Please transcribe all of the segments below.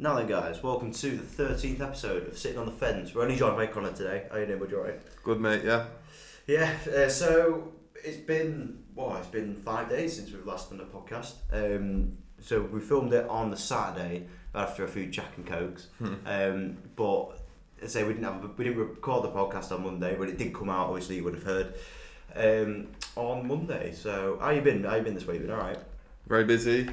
Now then, guys, welcome to the thirteenth episode of Sitting on the Fence. We're only joined by Connor today. How you doing, bud? You alright? Good mate, yeah. Yeah. Uh, so it's been well, it's been five days since we've last done a podcast. Um, so we filmed it on the Saturday after a few Jack and Cokes. um, but I say we didn't have a, we didn't record the podcast on Monday, but it did come out. Obviously, you would have heard um, on Monday. So how you been? How you been this week? Been all right? Very busy.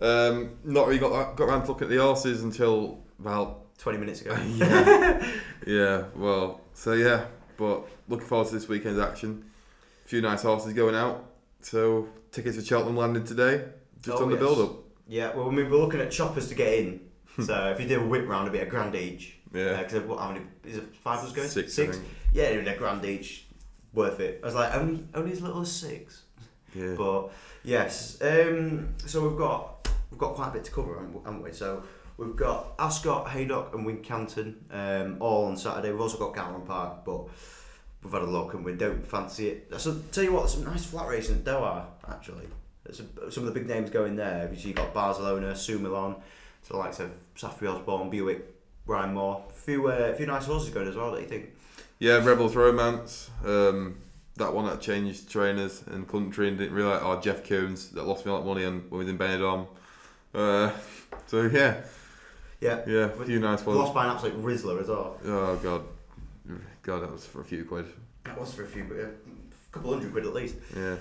Um, not really got got around to looking at the horses until about Twenty minutes ago. yeah, yeah. Well, so yeah, but looking forward to this weekend's action. A few nice horses going out. So tickets for Cheltenham landed today. Just Oh, on the yes. build up. Yeah, well, I mean, we're looking at choppers to get in. so if you do a whip round, it'd be a grand each. Yeah. Because what? How many? Is it five of us going? Six, Six. Yeah, be a grand each. Worth it. I was like, only only as little as six. Yeah. But yes. Um. So we've got we've got quite a bit to cover, haven't we? So we've got Ascot, Haydock, and Wincanton. Um. All on Saturday. We've also got Gowran Park, but. We've had a look and we don't fancy it. So tell you what, some nice flat racing at Doha actually. A, some of the big names going there. Because you got Barcelona, Sumilon, so the likes of Saffie Osborne, Buick, Ryan Moore. A few, uh, few nice horses going as well. Don't you think? Yeah, Rebels Romance. Um, that one that changed trainers and country and didn't realise. Oh, Jeff Koons that lost me a lot of money and when we was in Benidorm. Uh, so yeah, Yeah. yeah, a few nice ones. Lost by an absolute Rizzler as well. Oh god, god, that was for a few quid. That was for a few, a couple hundred quid at least. Yeah,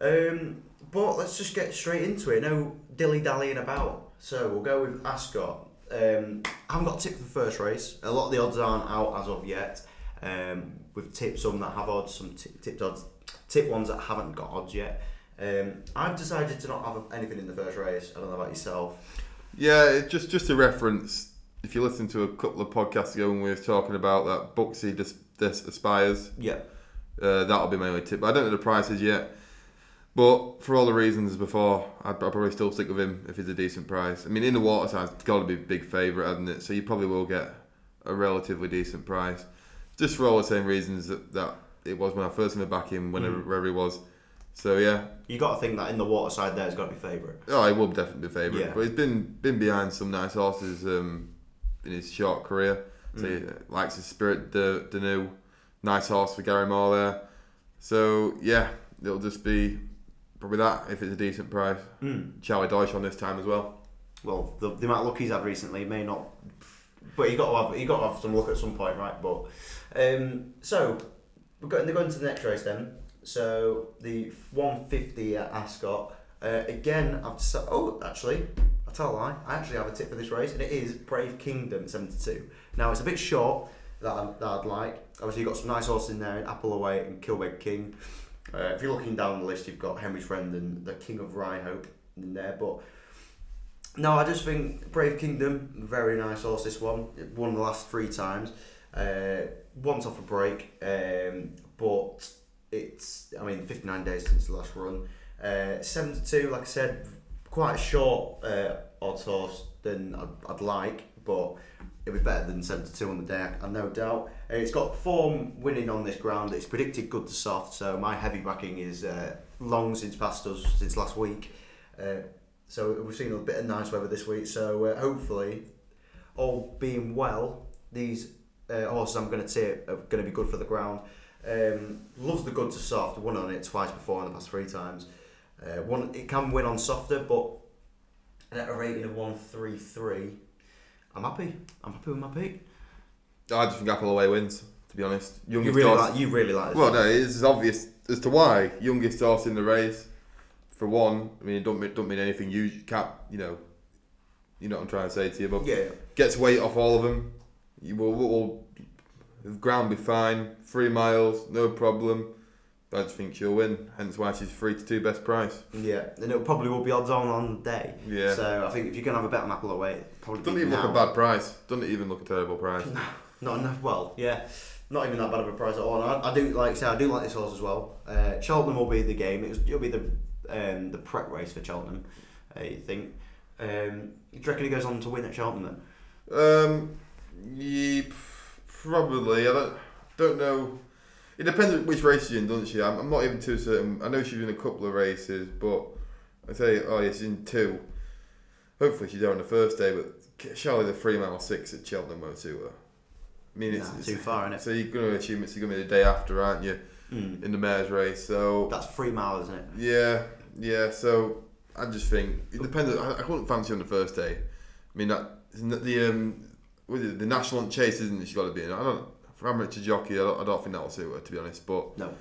Um, but let's just get straight into it. No dilly dallying about. So we'll go with Ascot. Um, I haven't got a tip for the first race. A lot of the odds aren't out as of yet. Um, we've tipped some that have odds, some t- tipped odds, tip ones that haven't got odds yet. Um, I've decided to not have anything in the first race. I don't know about yourself. yeah. It just just a reference. If you listen to a couple of podcasts ago when we were talking about that Buxy dis, dis aspires, Yeah. uh, that'll be my only tip. But I don't know the prices yet. But for all the reasons before, I'd, I'd probably still stick with him if he's a decent price. I mean, in the water side, it's got to be a big favourite, hasn't it? So you probably will get a relatively decent price. Just for all the same reasons that, that it was when I first went back in, whenever Mm. wherever he was. So yeah, You got to think that in the water side there's got to be favourite. oh, he will definitely be favourite. Yeah. But he's been been behind some nice horses um, in his short career. So Mm. he likes his Spirit de, de New, nice horse for Gary Moore there. So yeah, it'll just be probably that if it's a decent price. Mm. Charlie Deutsch on this time as well. well, the, the amount of luck he's had recently may not, but you got to have you got to have some luck at some point, right? But um, so we're going to go into the next race then. So the 150 at Ascot. Uh, again, I've deci- oh actually, I tell a lie. I actually have a tip for this race, and it is Brave Kingdom 72. Now it's a bit short that, I, that I'd like. Obviously, you've got some nice horses in there, in Apple Away and Kilbeg King. Uh, if you're looking down the list, you've got Henry's Friend and the King of Rye Hope in there, but no, I just think Brave Kingdom, very nice horse. This one It won the last three times. Uh, once off a break, um, but it's I mean 59 days since the last run. Uh, 72, like I said, quite a short uh, odds horse than I'd, I'd like, but it'll be better than 72 on the day, I no doubt. Uh, it's got form winning on this ground. It's predicted good to soft, so my heavy backing is uh, long since past us since last week. Uh, so we've seen a bit of nice weather this week. So uh, hopefully, all being well, these uh, horses I'm going to tip are going to be good for the ground. Um, loves the good to soft. Won on it twice before in the past three times. Uh, one it can win on softer, but at a rating of one three three, I'm happy. I'm happy with my pick. I just think Apple Away wins. To be honest, youngest You really horse. like. You really like. Well, no, it's obvious as to why youngest horse in the race. For one, I mean, it don't mean, don't mean anything. You cap, you know, you know what I'm trying to say to you, but Yeah. gets weight off all of them. You will, will the ground be fine. Three miles, no problem. I just think she'll win. Hence why she's three to two best price. Yeah, and it probably will be odds on on the day. Yeah. So I think if you're gonna have a bet on Apple away, it'd probably Doesn't even now. look a bad price. Doesn't even look a terrible price. No, not enough. Well, yeah, not even that bad of a price at all. And I, I do like I say I do like this horse as well. Uh, Cheltenham will be the game. It was, it'll be the um, the prep race for Cheltenham. I think? Um, do you reckon he goes on to win at Cheltenham then? Um, yeah, probably. I don't, don't know. It depends which race she's in, doesn't she? I'm, I'm not even too certain. I know she's in a couple of races, but I tell you, oh, yeah, she's in two. hopefully she's there on the first day, but surely the three mile six at Cheltenham won't suit her. I mean, it's, Nah, it's too far, innit? So you're going to assume it's going to be the day after, aren't you, Mm. in the mares race? So That's three miles, isn't it? yeah, yeah. So I just think it depends. I, I couldn't fancy on the first day. I mean that the um, it, the national chase, isn't it? She's got to be in. I don't. For amateur jockey, I don't, I don't think that'll suit her to be honest. But No.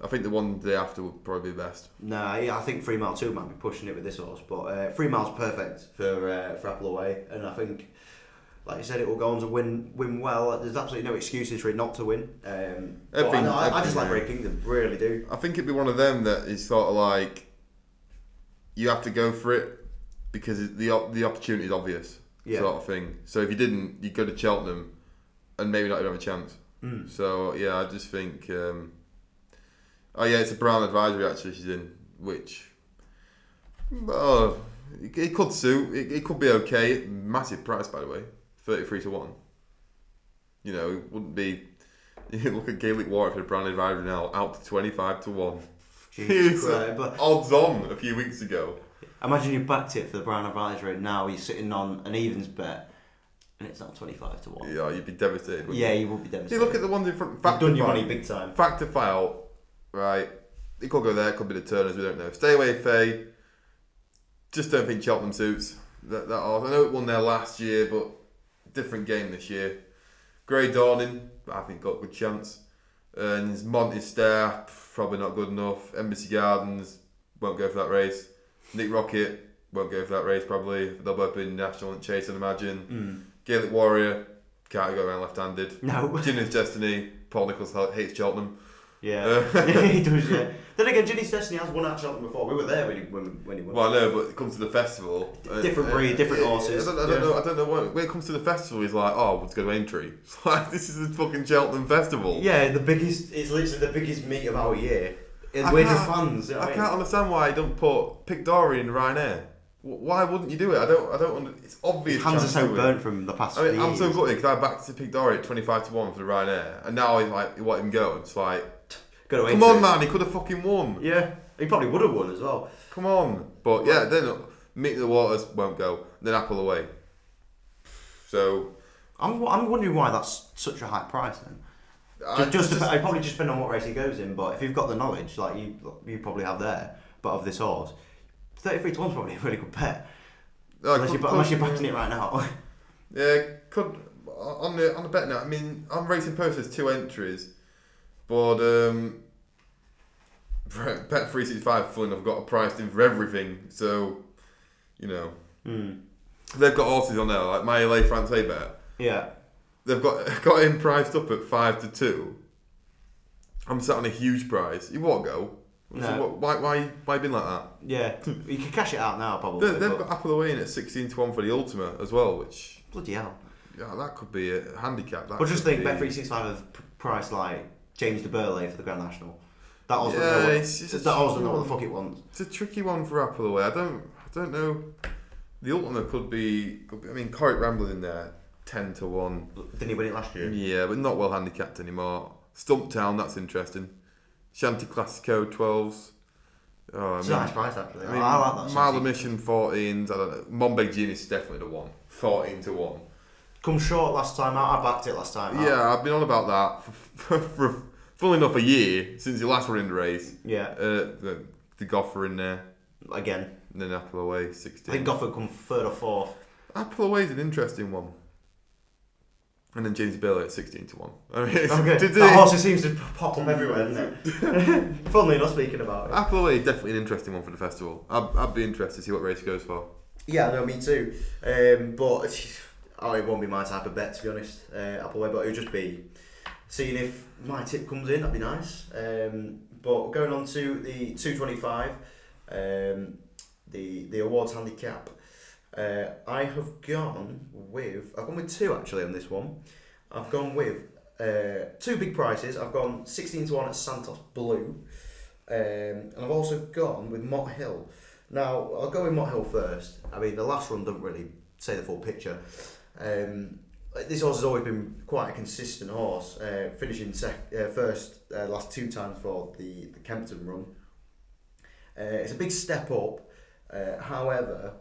I think the one day after would probably be best. Nah, yeah, I think three mile two might be pushing it with this horse, but uh, three miles perfect for uh, for Apple Away, and I think, like you said, it will go on to win win well. There's absolutely no excuses for it not to win. Um, I, know, I, I just like. Ray Kingdom, really do. I think it'd be one of them that is sort of like you have to go for it because the the opportunity is obvious, Yeah. sort of thing. So if you didn't, you'd go to Cheltenham and maybe not even have a chance. Mm. So yeah, I just think. Um, oh yeah, it's a Brown advisory actually. She's in, which oh, it, it could suit. It, it could be okay. Massive price by the way, thirty three to one. You know, it wouldn't be. You look at Gaelic the Brown advisory now, out to twenty five to one. Jesus Christ, odds on a few weeks ago. Imagine you backed it for the Brown Advisory, and now you're sitting on an evens bet, and it's not twenty five to one. Yeah, you'd be devastated. wouldn't Yeah, you? you would be devastated. look at the ones in front. You've done your money big time. Fact to file, right? It could go there, it could be the Turners, we don't know. Stay away, Fay. Just don't think Cheltenham suits that, that horse. I know it won there last year, but different game this year. Grey Dawning, I think got a good chance. And Monty Star, probably not good enough. Embassy Gardens, won't go for that race. Nick Rocket, won't go for that race probably. They'll both be in national and chase, I'd imagine. Mm. Gaelic Warrior, can't go around left handed. No. Ginny's Destiny, Paul Nicholls hates Cheltenham. Yeah, Uh, he does. Yeah. Then again, Ginny's Destiny has won at Cheltenham before. We were there when he when, when he won. Well, I know, but it comes to the festival. uh, Different breed, different yeah, horses, I don't, I don't yeah. know. I don't know what. When it comes to the festival, he's like, "Oh, let's go to Aintree." It's like this is the fucking Cheltenham festival. Yeah, the biggest. It's literally the biggest meet of our year. And I we're just can't- fans. You know I what I can't understand why he don't put Pic D'Orhy in Ryanair. Wh- Why wouldn't you do it? I don't. I don't. Under, it's obvious. His hands are so burnt from the past. I mean, few I'm so years. gutted because I backed to Pic D'Orhy at 25 to one for the Ryanair, and now he's like, "You want him go?" It's like, Go to come Aintree. on, man, he could have fucking won. Yeah, he probably would have won as well. Come on. But yeah, then uh, Meet the Waters won't go. Then Apple away. So I'm, I'm wondering why that's such a high price then. I Just, just, just- I probably just depend on what race he goes in. But if you've got the knowledge, like you, you probably have there, but of this horse, thirty-three to one's probably a really good bet. uh, unless, could- you're, unless you're backing it right now. Yeah, could on the on the bet now. I mean, I'm Racing Post there's two entries, but um, Bet three six five full enough got a priced in for everything. So, you know, Hmm. they've got horses on there like my LA France A bet. Yeah. They've got got him priced up at five to two. I'm sat on a huge price. You won't go. So No. what, why why why been like that? Yeah. you can cash it out now probably. They, they've but- got Apple away in at sixteen to one for the Ultima as well, which bloody hell. yeah, that could be a handicap. That But just think, be- Bet three six five have priced like James du Berlais for the Grand National. That also Yeah, know what, it's- it's that also tricky know what the one. fuck it wants. It's a tricky one for Apple away. I don't I don't know. The Ultima could be, could be I mean, Corach Rambler in there, ten to one. Didn't he win it last year? Yeah, but not well handicapped anymore. Stumptown, that's interesting. Chianti Classico, 12s. Oh, I It's mean, a nice price actually. I mean I like that. Mile Mission, 14s. I don't know. Monbeg Genius is definitely the one. 14 to 1. Come short last time out. I backed it last time out. Yeah, I've been on about that for, for, for full enough a year since you last were in the race. Yeah. Uh, the, the Goffer in there, Again, and then Apple away, I think Gofford come third or fourth. Apple away is an interesting one. And then James Bailey at 16 to 1. I mean, Okay. That horse seems to pop up everywhere, doesn't it? Funnily enough, speaking about it. Appleway is definitely an interesting one for the festival. I'd, I'd be interested to see what race goes for. Yeah, no, me too. Um, but oh, it won't be my type of bet to be honest. Uh, Appleway, but it would just be seeing if my tip comes in. That'd be nice. Um, but going on to the two twenty five, um, the the awards handicap. Uh, I have gone with I've gone with two actually on this one. I've gone with uh, two big prices. I've gone sixteen to one at Santos Blue, um, and I've also gone with Mott Hill. Now, I'll go with Mott Hill first. I mean, the last run doesn't really say the full picture. Um, this horse has always been quite a consistent horse, uh, finishing sec- uh, first uh, last two times for the, the Kempton run. Uh, it's a big step up. Uh, however,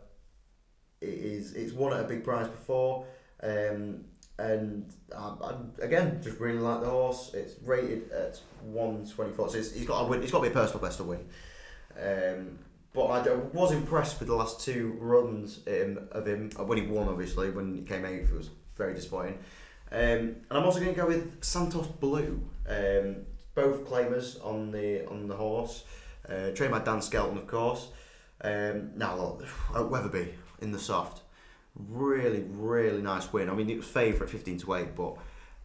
it is it's won at a big price before, um, and I, I, again just really like the horse. It's rated at one twenty four, so it's, he's got to win. He's got to be a personal best to win. Um, but I was impressed with the last two runs um, of him when he won. Obviously, when he came eighth, it was very disappointing. Um, and I'm also going to go with Santos Blue. Um, both claimers on the on the horse, uh, trained by Dan Skelton, of course. Um, now look, at Wetherby in the soft, really really nice win. I mean, it was favourite fifteen to eight, but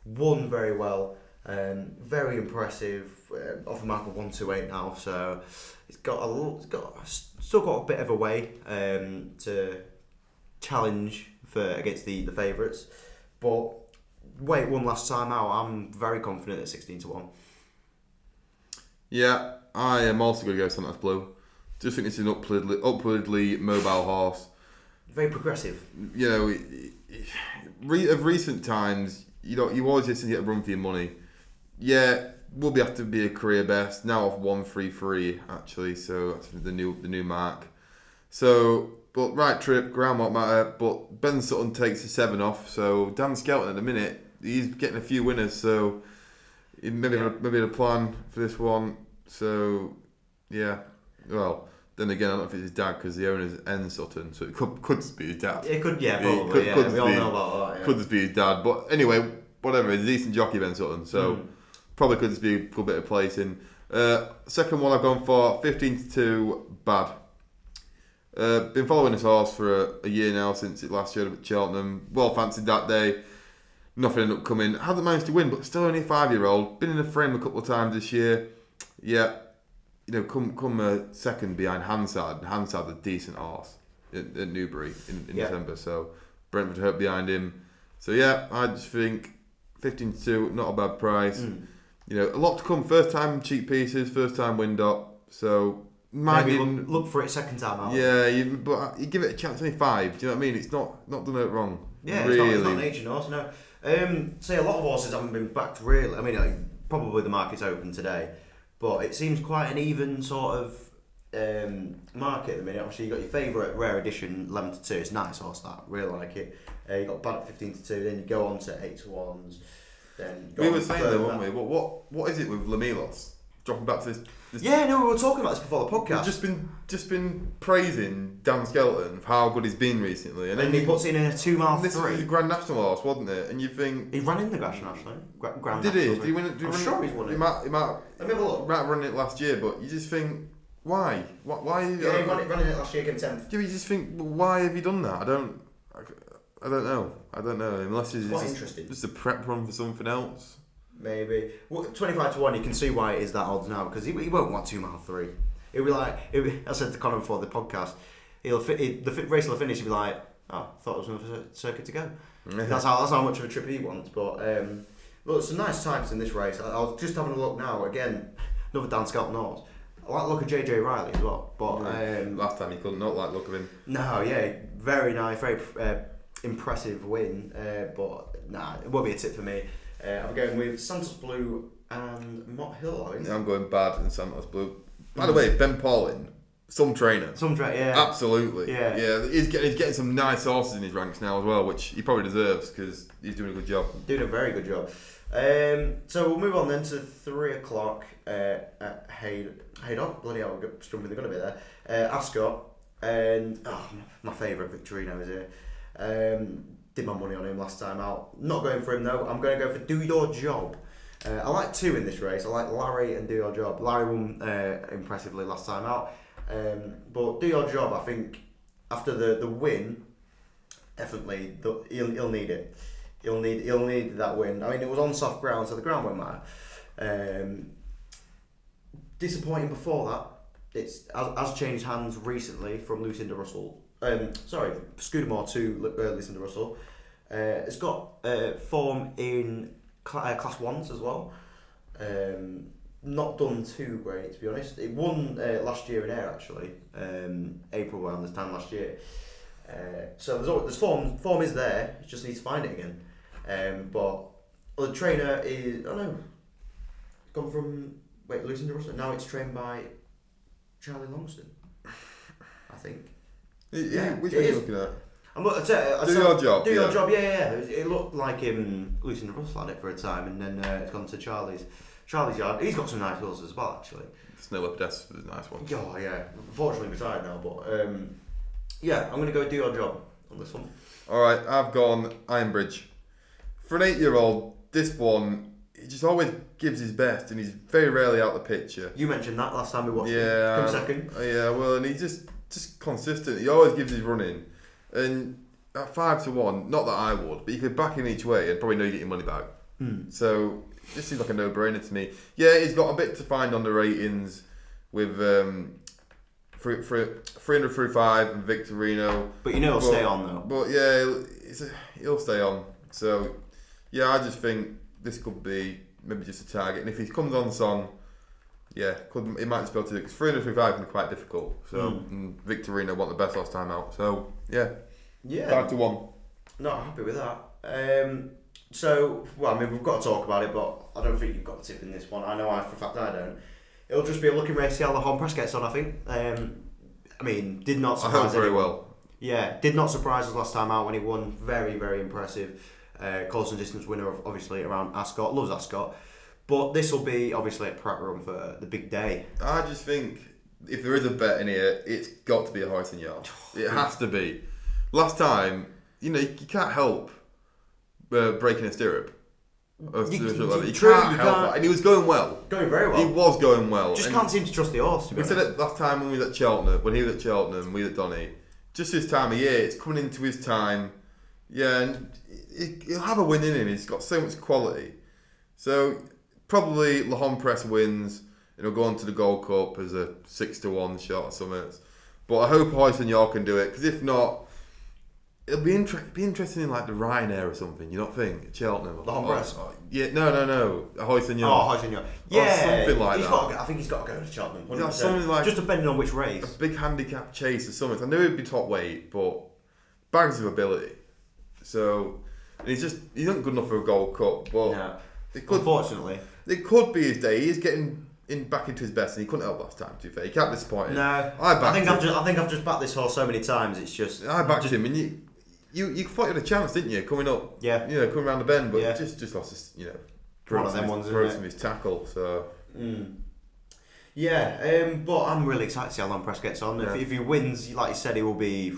won very well. Um, very impressive. Uh, off a mark of one to eight now, so it's got a it's got still got a bit of a way um, to challenge for against the the favourites, but wait one last time out. I'm very confident at sixteen to one. Yeah, I am also going to go Santos Blue. Just think it's an upwardly, upwardly mobile horse. Very progressive. You know, re- of recent times, you know, you always just get a run for your money. Yeah, we'll be have to be a career best now off one three three actually, so that's the new the new mark. So, but right trip, ground won't matter. But Ben Sutton takes the seven off, so Dan Skelton at the minute he's getting a few winners, so maybe Yeah. maybe the plan for this one. So, yeah, well. Then again, I don't know if it's his dad because the owner's N Sutton, so it could, could just be his dad. It could, yeah, It probably. could- yeah, could we all be- know about that. Yeah. Could just be his dad. But anyway, whatever. He's a decent jockey, Ben Sutton. So Mm. probably could just be a good bit of placing. Uh, second one I've gone for 15 to 2, bad. Uh, been following this horse for a, a year now since it last showed up at Cheltenham. Well fancied that day. Nothing ended up coming. Hasn't managed to win, but still only a five year old. Been in the frame a couple of times this year. Yeah, you know, come come uh, second behind Hansard. Hansard, a decent horse at, at Newbury in, in Yeah. December. So Brentford hurt behind him. So yeah, I just think 15 to 2, not a bad price. Mm. You know, a lot to come. First time cheekpieces, first time wind up. So might Maybe look, look for it second time out. yeah, you, but you give it a chance. Only five. Do you know what I mean? It's not not done it wrong. Yeah, really. it's, not, it's not an aging horse, no. Um, say a lot of horses haven't been backed really. I mean, like, probably the market's open today, but it seems quite an even sort of um, market at the minute. Obviously, you got your favourite rare edition eleven to two. It's nice horse that really like it. Uh, you got bad at fifteen to two. Then you go on to eight to ones. Then you go we on were to saying though, weren't we? What what what is it with Le Milos? Dropping back to this. This Yeah, no, we were talking about this before the We've podcast. just been just been praising Dan Skelton for how good he's been recently, and and then he puts in a two mile this was three. his Grand National horse, wasn't it? And you think, He ran in the Gresham actually. Gra- Grand did he? Did he win it? Did he I'm win sure he's won it. He might, he might, Let me have a look. might run it last year, but you just think, why? Why? why Yeah, he ran it, ran it last year, came tenth. Yeah, you just think, why have you done that? I don't, I, I don't know. I don't know. Unless it's Quite just, interesting. just a prep run for something else. Maybe well, twenty-five to one. You can see why it is that odds now because he, he won't want two mile three. It'll be like it'll be, I said to Connor before the podcast. He'll fi- he, the fi- race will finish. He'll be like, oh, I thought it was another cir- circuit to go. That's how that's how much of a trip he wants. But um, look, some nice times in this race. I, I was just having a look now again. Another Dan Skelton horse. I like the look of JJ Riley as well. But um, Last time he couldn't not like the look of him. no, yeah, very nice, very uh, impressive win. Uh, but nah, it won't be a tip for me. Uh, I'm going with Santos Blue and Mott Hill. I think. I'm going bad and Santos Blue. By the way, Ben Pauling, some trainer. Some dra- yeah. Absolutely. Yeah. Yeah. He's getting, he's getting some nice horses in his ranks now as well, which he probably deserves because he's doing a good job. Doing a very good job. Um, so we'll move on then to three o'clock uh, at Hay Haydock. Bloody hell, we're struggling. They're going to be there. Uh, Ascot and oh, my favourite Victorino is here. Um, did my money on him last time out. Not going for him though. I'm going to go for Do Your Job. Uh, I like two in this race. I like Larry and Do Your Job. Larry won uh, impressively last time out, um, but Do Your Job. I think after the the win, definitely the, he'll, he'll need it. He'll need he'll need that win. I mean, it was on soft ground, so the ground won't matter. Um, disappointing before that. It's has, changed hands recently from Lucinda Russell. Um, sorry, Scudamore to uh, Lucinda Russell. Uh, it's got uh, form in cl- uh, class ones as well. Um, not done too great to be honest. It won uh, last year in Ayr actually. Um, April around this time last year. Uh, so there's, al- there's form. Form is there. You just need to find it again. Um, but well, the trainer is. I don't know. Gone from wait Lucinda Russell. Now it's trained by Charlie Longsdon. I think. Yeah, Yeah, which it one are you looking at? I'm I tell you, I Do your job, Do your yeah. job. Yeah, yeah. yeah. It, it looked like him. Lucian Russell had it for a time, and then uh, it's gone to Charlie's. Charlie's yard. He's got some nice wheels as well, actually. Snow Leopardess was a nice one. Oh yeah. Unfortunately retired now, but um, yeah, I'm gonna go do your job on this one. All right, I've gone Ironbridge. For an eight-year-old, this one he just always gives his best, and he's very rarely out of the picture. You mentioned that last time we watched. Yeah, Come um, second. uh, yeah. Well, and he's just just consistent. He always gives his running, and at five to one, not that I would, but you could back him each way and probably know you get your money back. Hmm. So this seems like a no-brainer to me. Yeah, he's got a bit to find on the ratings with um, three, three, 300 through five and Victorino. But you know he'll But- stay on though. But yeah, a, he'll stay on. So yeah, I just think this could be maybe just a target. And if he comes on song, yeah, could he might just be able to do it because 300 through five can be quite difficult. So Mm. and Victorino want the best last time out. So yeah, Yeah. five to one. Not happy with that. Um, so, well, I mean, we've got to talk about it, but I don't think you've got a tip in this one. I know I, for a fact, I don't. It'll just be a looking race to see how the home press gets on, I think. Um, I mean, did not I surprise hope very anyone. well. Yeah, did not surprise us last time out when he won. Very, very impressive. Uh, course and distance winner, of, obviously, around Ascot. Loves Ascot. But this will be, obviously, a Pratt Run for the big day. I just think if there is a bet in here, it's got to be a horse and yard. It has to be. Last time, you know, you can't help uh, breaking a stirrup. You- you- You true, can't you help can't. And he was going well. Going very well. He was going well. Just And can't seem to trust the horse, to be We said honest. it last time when we was at Cheltenham, when he was at Cheltenham, we was at Donny. Just this time of year, it's coming into his time. Yeah, and he- he'll have a win in him. He's got so much quality. So probably L'Homme Presse wins, he'll go on to the Gold Cup as a six to one shot or something. But I hope Hoyce and York can do it because if not, it'll be inter- be interesting in like the Ryanair or something. You don't think Cheltenham? L'Homme Or- or- Yeah, no, no, no. Hoyce and Oh. Hoyson, oh, yeah. something like he's that. Got I think he's got to go to Cheltenham. Yeah, something like- Just depending on which race. A big handicap chase or something. I know he'd be top weight, but bags of ability. So and he's just he's not good enough for a Gold Cup, but No. it could Unfortunately. it could be his day. He's getting in back into his best, and he couldn't help last time. To be fair, he can't disappoint. him. No. I I, think him. I've just, I think I've just backed this horse so many times. It's just I backed just- him, and you you you thought you had a chance, didn't you? Coming up, Yeah. you know, coming around the bend, but Yeah. just just lost his, you know, One of them some- ones, broke some his tackle. So Mm. Yeah, um, but I'm really excited to see how Long Press gets on. Yeah. If, if he wins, like you said, he will be,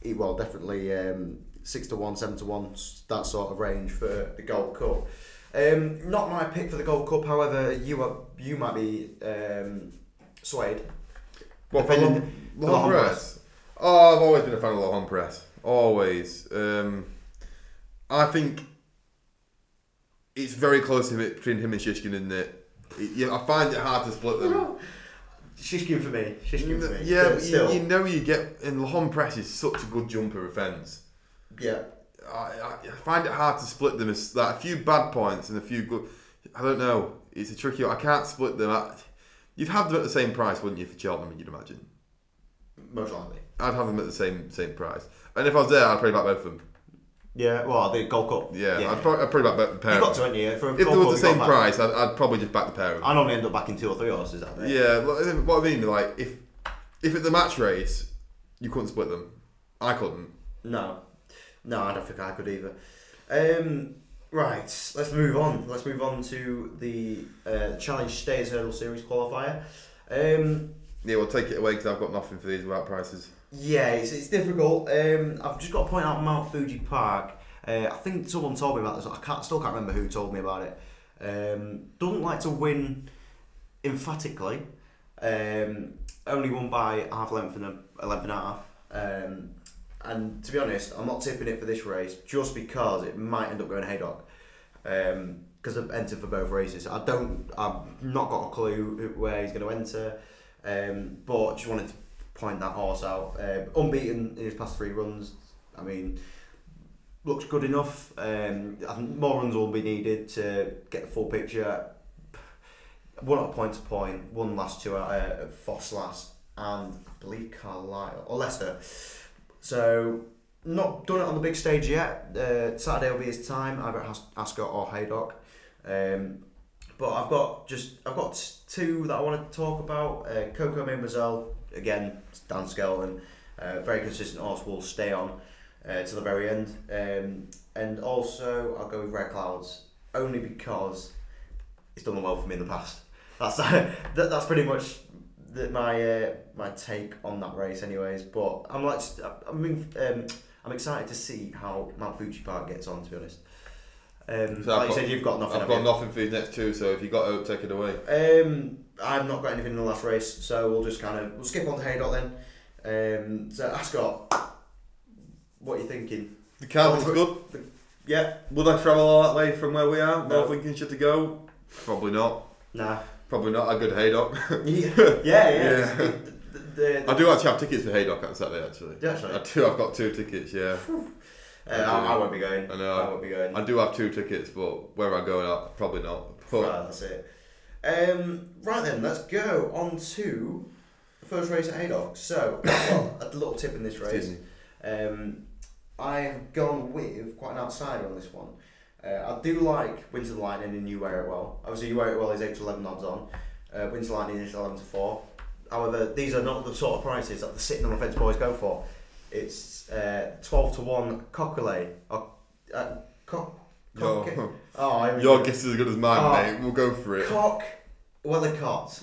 he well definitely um, six to one, seven to one, that sort of range for the Gold Cup. Um, not my pick for the Gold Cup, however, you are you might be um, swayed. What L'Homme, for L'Homme Presse? Press. Oh, I've always been a fan of L'Homme Presse. Always. Um, I think it's very close between him and Shishkin, isn't it? it yeah, I find it hard to split them. Shishkin for me. Shishkin for me. yeah, But you, you know you get and L'Homme Presse is such a good jumper of fence. yeah. I, I, I find it hard to split them. It's like a few bad points and a few good. I don't know. It's a tricky. I can't split them. I, you'd have them at the same price, wouldn't you, for Cheltenham? You'd imagine. Most likely. I'd have them at the same same price. And if I was there, I'd probably back both of them. Yeah, well, the Gold Cup. Yeah, I'd, probably, I'd probably back both the pair. You got to, ain't you? For a If Cup, was the same price, I'd, I'd probably just back the pair. I normally end up backing two or three horses that day. Yeah, what I mean, like if if it's the match race, you couldn't split them. I couldn't. No, no, I don't think I could either. Um, right, let's move on. Let's move on to the uh, Challenge Stayers Hurdle Series qualifier. Um, Yeah, we'll take it away because I've got nothing for these without prices. yeah, it's, it's difficult. Um, I've just got to point out Mount Fuji Park. Uh, I think someone told me about this. I can't, still can't remember who told me about it. Um, doesn't like to win emphatically. Um, only won by half length and a, a length and a half. Um, and to be honest, I'm not tipping it for this race just because it might end up going Haydock. Because I've entered for both races. I don't. I've not got a clue where he's going to enter. Um, but just wanted to point that horse out. Um, unbeaten in his past three runs. I mean, looks good enough. Um, I think more runs will be needed to get the full picture. One at point to point, one last two at, uh, Foss last, and I believe Carlisle or Leicester. So not done it on the big stage yet. Uh, Saturday will be his time, either at As- Ascot or Haydock. Um, but I've got just I've got two that I want to talk about. Uh, Coco Mademoiselle again, Dan Skelton, uh, very consistent horse will stay on. uh, to the very end. Um, and also, I'll go with Red Clouds only because it's done well for me in the past. That's that, that's pretty much the, my uh, my take on that race, anyways. But I'm like, I mean, um, I'm excited to see how Mount Fuji Park gets on. To be honest, um, So like I've you said, you've got nothing. I've got you? nothing for these next two, so if you got Hope, take it away. Um, I've not got anything in the last race, so we'll just kind of we'll skip on to Haydock then. Um, so Ascot, what are you thinking? The Carlton's Oh, good. Yeah, Would I travel all that way from where we are? No. North Lincolnshire to go? Probably not. nah. Probably not. A good Haydock. yeah, yeah. yeah. Yeah. The, the, I do actually have tickets for Haydock on Saturday. Actually, Yeah, actually. I do. I've got two tickets. Yeah, uh, I, I won't be going. I know. I won't be going. I do have two tickets, but where I go, out, probably not. But Right, that's it. Um, right then, let's go on to the first race at Haydock. So, well, a little tip in this race. Um, I have gone with quite an outsider on this one. Uh, I do like Winter Lightning and You Wear It Well. Obviously, You Wear It Well is 8 to 11 odds on. Uh, Winter Lightning is 11 to 4. However, these are not the sort of prices that the sitting on the fence boys go for. It's uh, 12 to 1 Coquelet. Or, uh, cock, cock, Your, oh, I your guess is as good as mine, Oh. mate. We'll go for it. Cock Wellicott.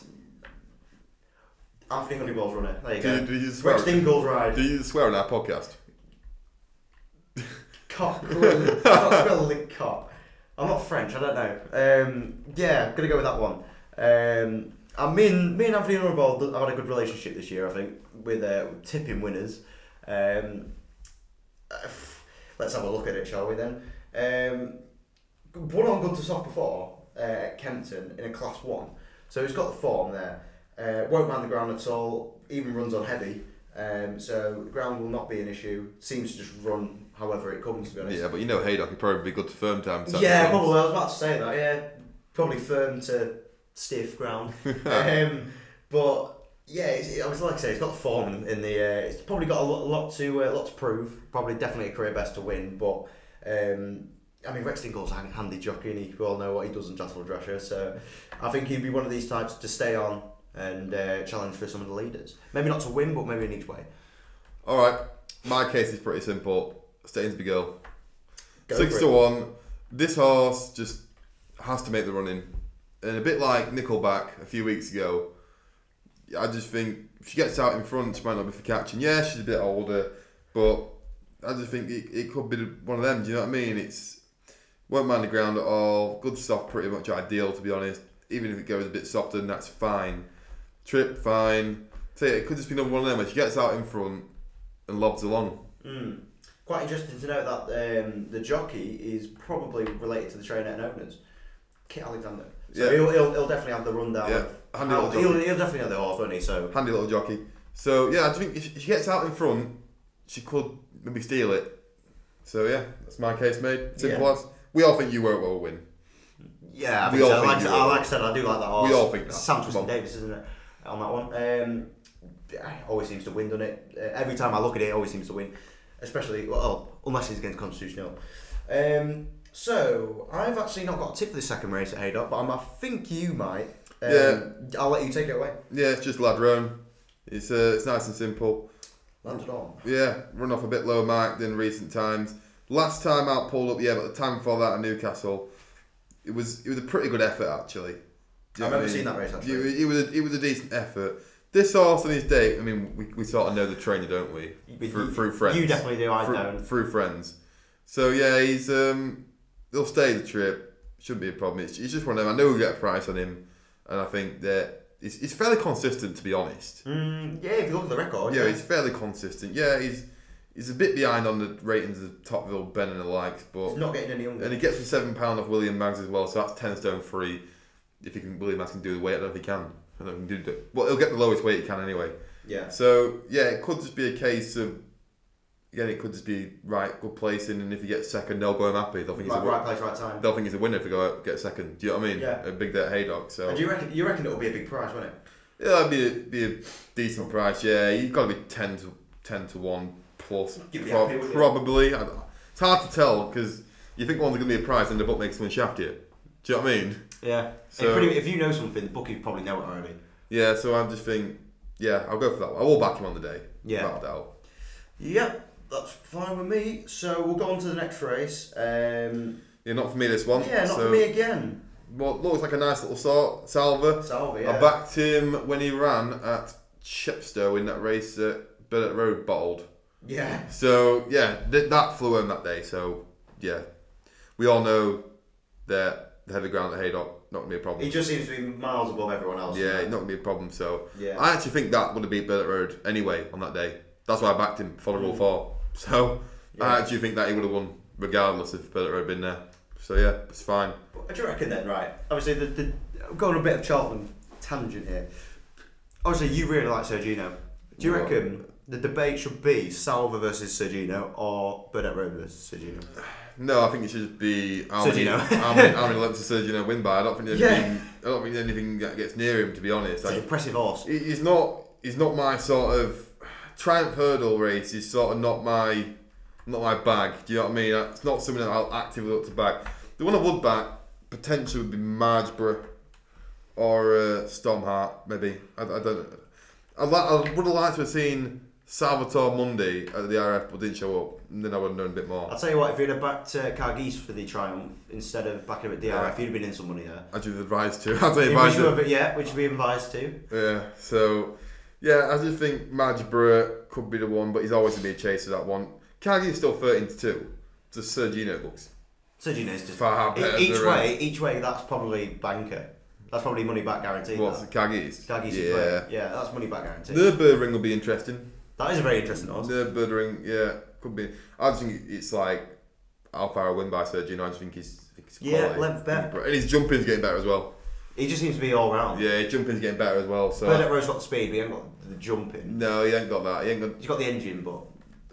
Anthony Honeyball's runner. There you Do you, go. do you swear? Rex Dingle's ride. Do you swear on our podcast? Cock Wellicott. I'm not French, I don't know. Um, yeah, gonna go with that one. Um, I mean, me and Anthony Honeyball have had a good relationship this year, I think, with uh, tipping winners. Um, let's have a look at it, shall we then? Um, one on good to soft before uh, at Kempton in a class one, so he's got the form there. Uh, won't mind the ground at all. Even runs on heavy, um, so ground will not be an issue. Seems to just run however it comes. To be honest. Yeah, but you know Haydock he'd probably be good to firm time. Yeah, probably. I was about to say that. Yeah, probably firm to stiff ground. um, but yeah, it's, I was like I say, it's got form in, the. Uh, it's probably got a lot, a lot to uh, lot to prove. Probably definitely a career best to win. But um, I mean, Rex Dingle's a handy jockey, and we all know what he does in Chancellor Drescher. So I think he'd be one of these types to stay on and uh, challenge for some of the leaders. Maybe not to win, but maybe in each way. All right, my case is pretty simple. Stainsby Girl. Go Six to it. one. This horse just has to make the running, and a bit like Nickelback a few weeks ago. I just think if she gets out in front, she might not be for catching. Yeah, she's a bit older, but I just think it, it could be one of them. Do you know what I mean? It's won't mind the ground at all. Good stuff, pretty much ideal to be honest. Even if it goes a bit softer, then that's fine. Trip fine. So yeah, it could just be another one of them where she gets out in front and lobs along. Mm. Quite interesting to note that um, the jockey is probably related to the trainer and owners, Kit Alexander. So Yeah. he'll, he'll, he'll definitely have the rundown. Yeah, handy little he'll, jockey. he'll definitely have the horse, won't he? So handy little jockey. So yeah, I think if she gets out in front, she could maybe steal it. So yeah, that's my case made. Simple Yeah. as. We all think you won't will win. yeah, I We all so. think Like, I- like I said, I do like that horse. We all think that. Sam Twiston-Davis, isn't it? On that one. Um, always seems to win, doesn't it? Uh, every time I look at it, it always seems to win. Especially, well, unless it's against Constitutional. Um, so, I've actually not got a tip for the second race at Haydock, but I'm, I think you might. Um, Yeah. I'll let you take it away. Yeah, it's just Ladrone. It's uh, it's nice and simple. Landed on. Yeah, run off a bit lower mark than recent times. Last time out pulled up, yeah, but the time before that at Newcastle, it was it was a pretty good effort actually. Do you I know what remember mean? seeing that race, actually. It, it was a, it was a decent effort. This on his day, I mean, we, we sort of know the trainer, don't we? Through, through friends. You definitely do, I through, don't. through friends. So yeah, he's um, he'll stay the trip. Shouldn't be a problem. It's, it's just one of them. I know we'll get a price on him, and I think that he's, he's fairly consistent to be honest. Mm, yeah, if you look at the record, Yeah, yeah. he's fairly consistent. Yeah, he's he's a bit behind on the ratings of Topville, Ben and the likes, but He's not getting any younger. and he gets the seven pound off William Maggs as well, so that's ten stone free. If he can, William Maggs can do the weight. I don't know if he can. I don't know if he can do. Well, he'll get the lowest weight he can anyway. Yeah. So yeah, it could just be a case of again, it could just be right, good placing, and if he gets second, they'll go home happy. They'll think he's Right, a win- right place, right time. they'll think he's a winner if they go out get second. Do you know what I mean? Yeah. A big day at Haydock. So And do you reckon you reckon it'll be a big prize, won't it? yeah, that'd be a, be a decent price. Yeah, you've got to be ten to ten to one plus. You'd be prob- happy, probably. I- It's hard to tell because you think one's going to be a prize and the book makes someone shaft you. Do you know what I mean? Yeah. So- if, if you know something, the bookies probably know it already. Yeah, so I just think, yeah, I'll go for that one. I will back him on the day. Yeah. Without doubt. Yep. That's fine with me. So we'll go on to the next race. Um, Yeah, not for me this one. yeah, not so, for me again. Well, looks like a nice little sort, Salva. Salvi, yeah. I backed him when he ran at Chepstow in that race at Burdett Road bottled. Yeah. So yeah, th- that flew home that day. So yeah, we all know that the heavy ground at Haydock not gonna be a problem. He just seems to be miles above everyone else. yeah, not gonna be a problem. So Yeah. I actually think that would have beat Burdett Road anyway on that day. That's why I backed him for the rule mm. four. So Yeah. I actually think that he would have won regardless if Burdett Road had been there. So yeah, it's fine. What do you reckon then? Right. Obviously, the, the going a bit of Cheltenham tangent here. Obviously, you really like Sir Gino. Do you Well- reckon the debate should be Salva versus Sir Gino or Burdett Road versus Sir Gino? No, I think it should be many, Sir Gino. Sergino. how many, how many lengths does Sir Gino win by? I don't think Yeah. anything. I don't think anything that gets near him. To be honest, It's an impressive horse. he's not. He's not my sort of triumph hurdle race. Is sort of not my not my bag. Do you know what I mean? It's not something that I'll actively look to back. The one I would back potentially would be Margeborough or uh, Stormheart, maybe. I, I don't. Know. I, I would have liked to have seen Salvatore Monday at the RF, but didn't show up. Then I would have known a bit more. I'll tell you what, if you'd have backed uh, Cargis for the Triumph instead of backing him at DRF, Yeah. you'd have been in some money there. I'd be advised to. I'd say advised to. yeah, which would be advised to. Yeah, so yeah, I just think Margeborough could be the one, but he's always gonna be a chaser that one. Cargill's still thirteen to two. So Sir Gino looks Sir Gino's just far better. Each way, each way, that's probably banker. That's probably money back guaranteed. What's? Cargis each Yeah. Yeah, that's money back guaranteed. Nürburgring will be interesting. That is a very interesting horse. Nürburgring, yeah, could be. I just think it's like how far a win by Sir Gino. I just think he's, I think he's Yeah, length bet. and his jumping's getting better as well. He just seems to be all round. Yeah, his jumping's getting better as well. So Burdett Road's got the speed, but he ain't got the jumping. no, he ain't got that. He ain't got. He's got the engine, but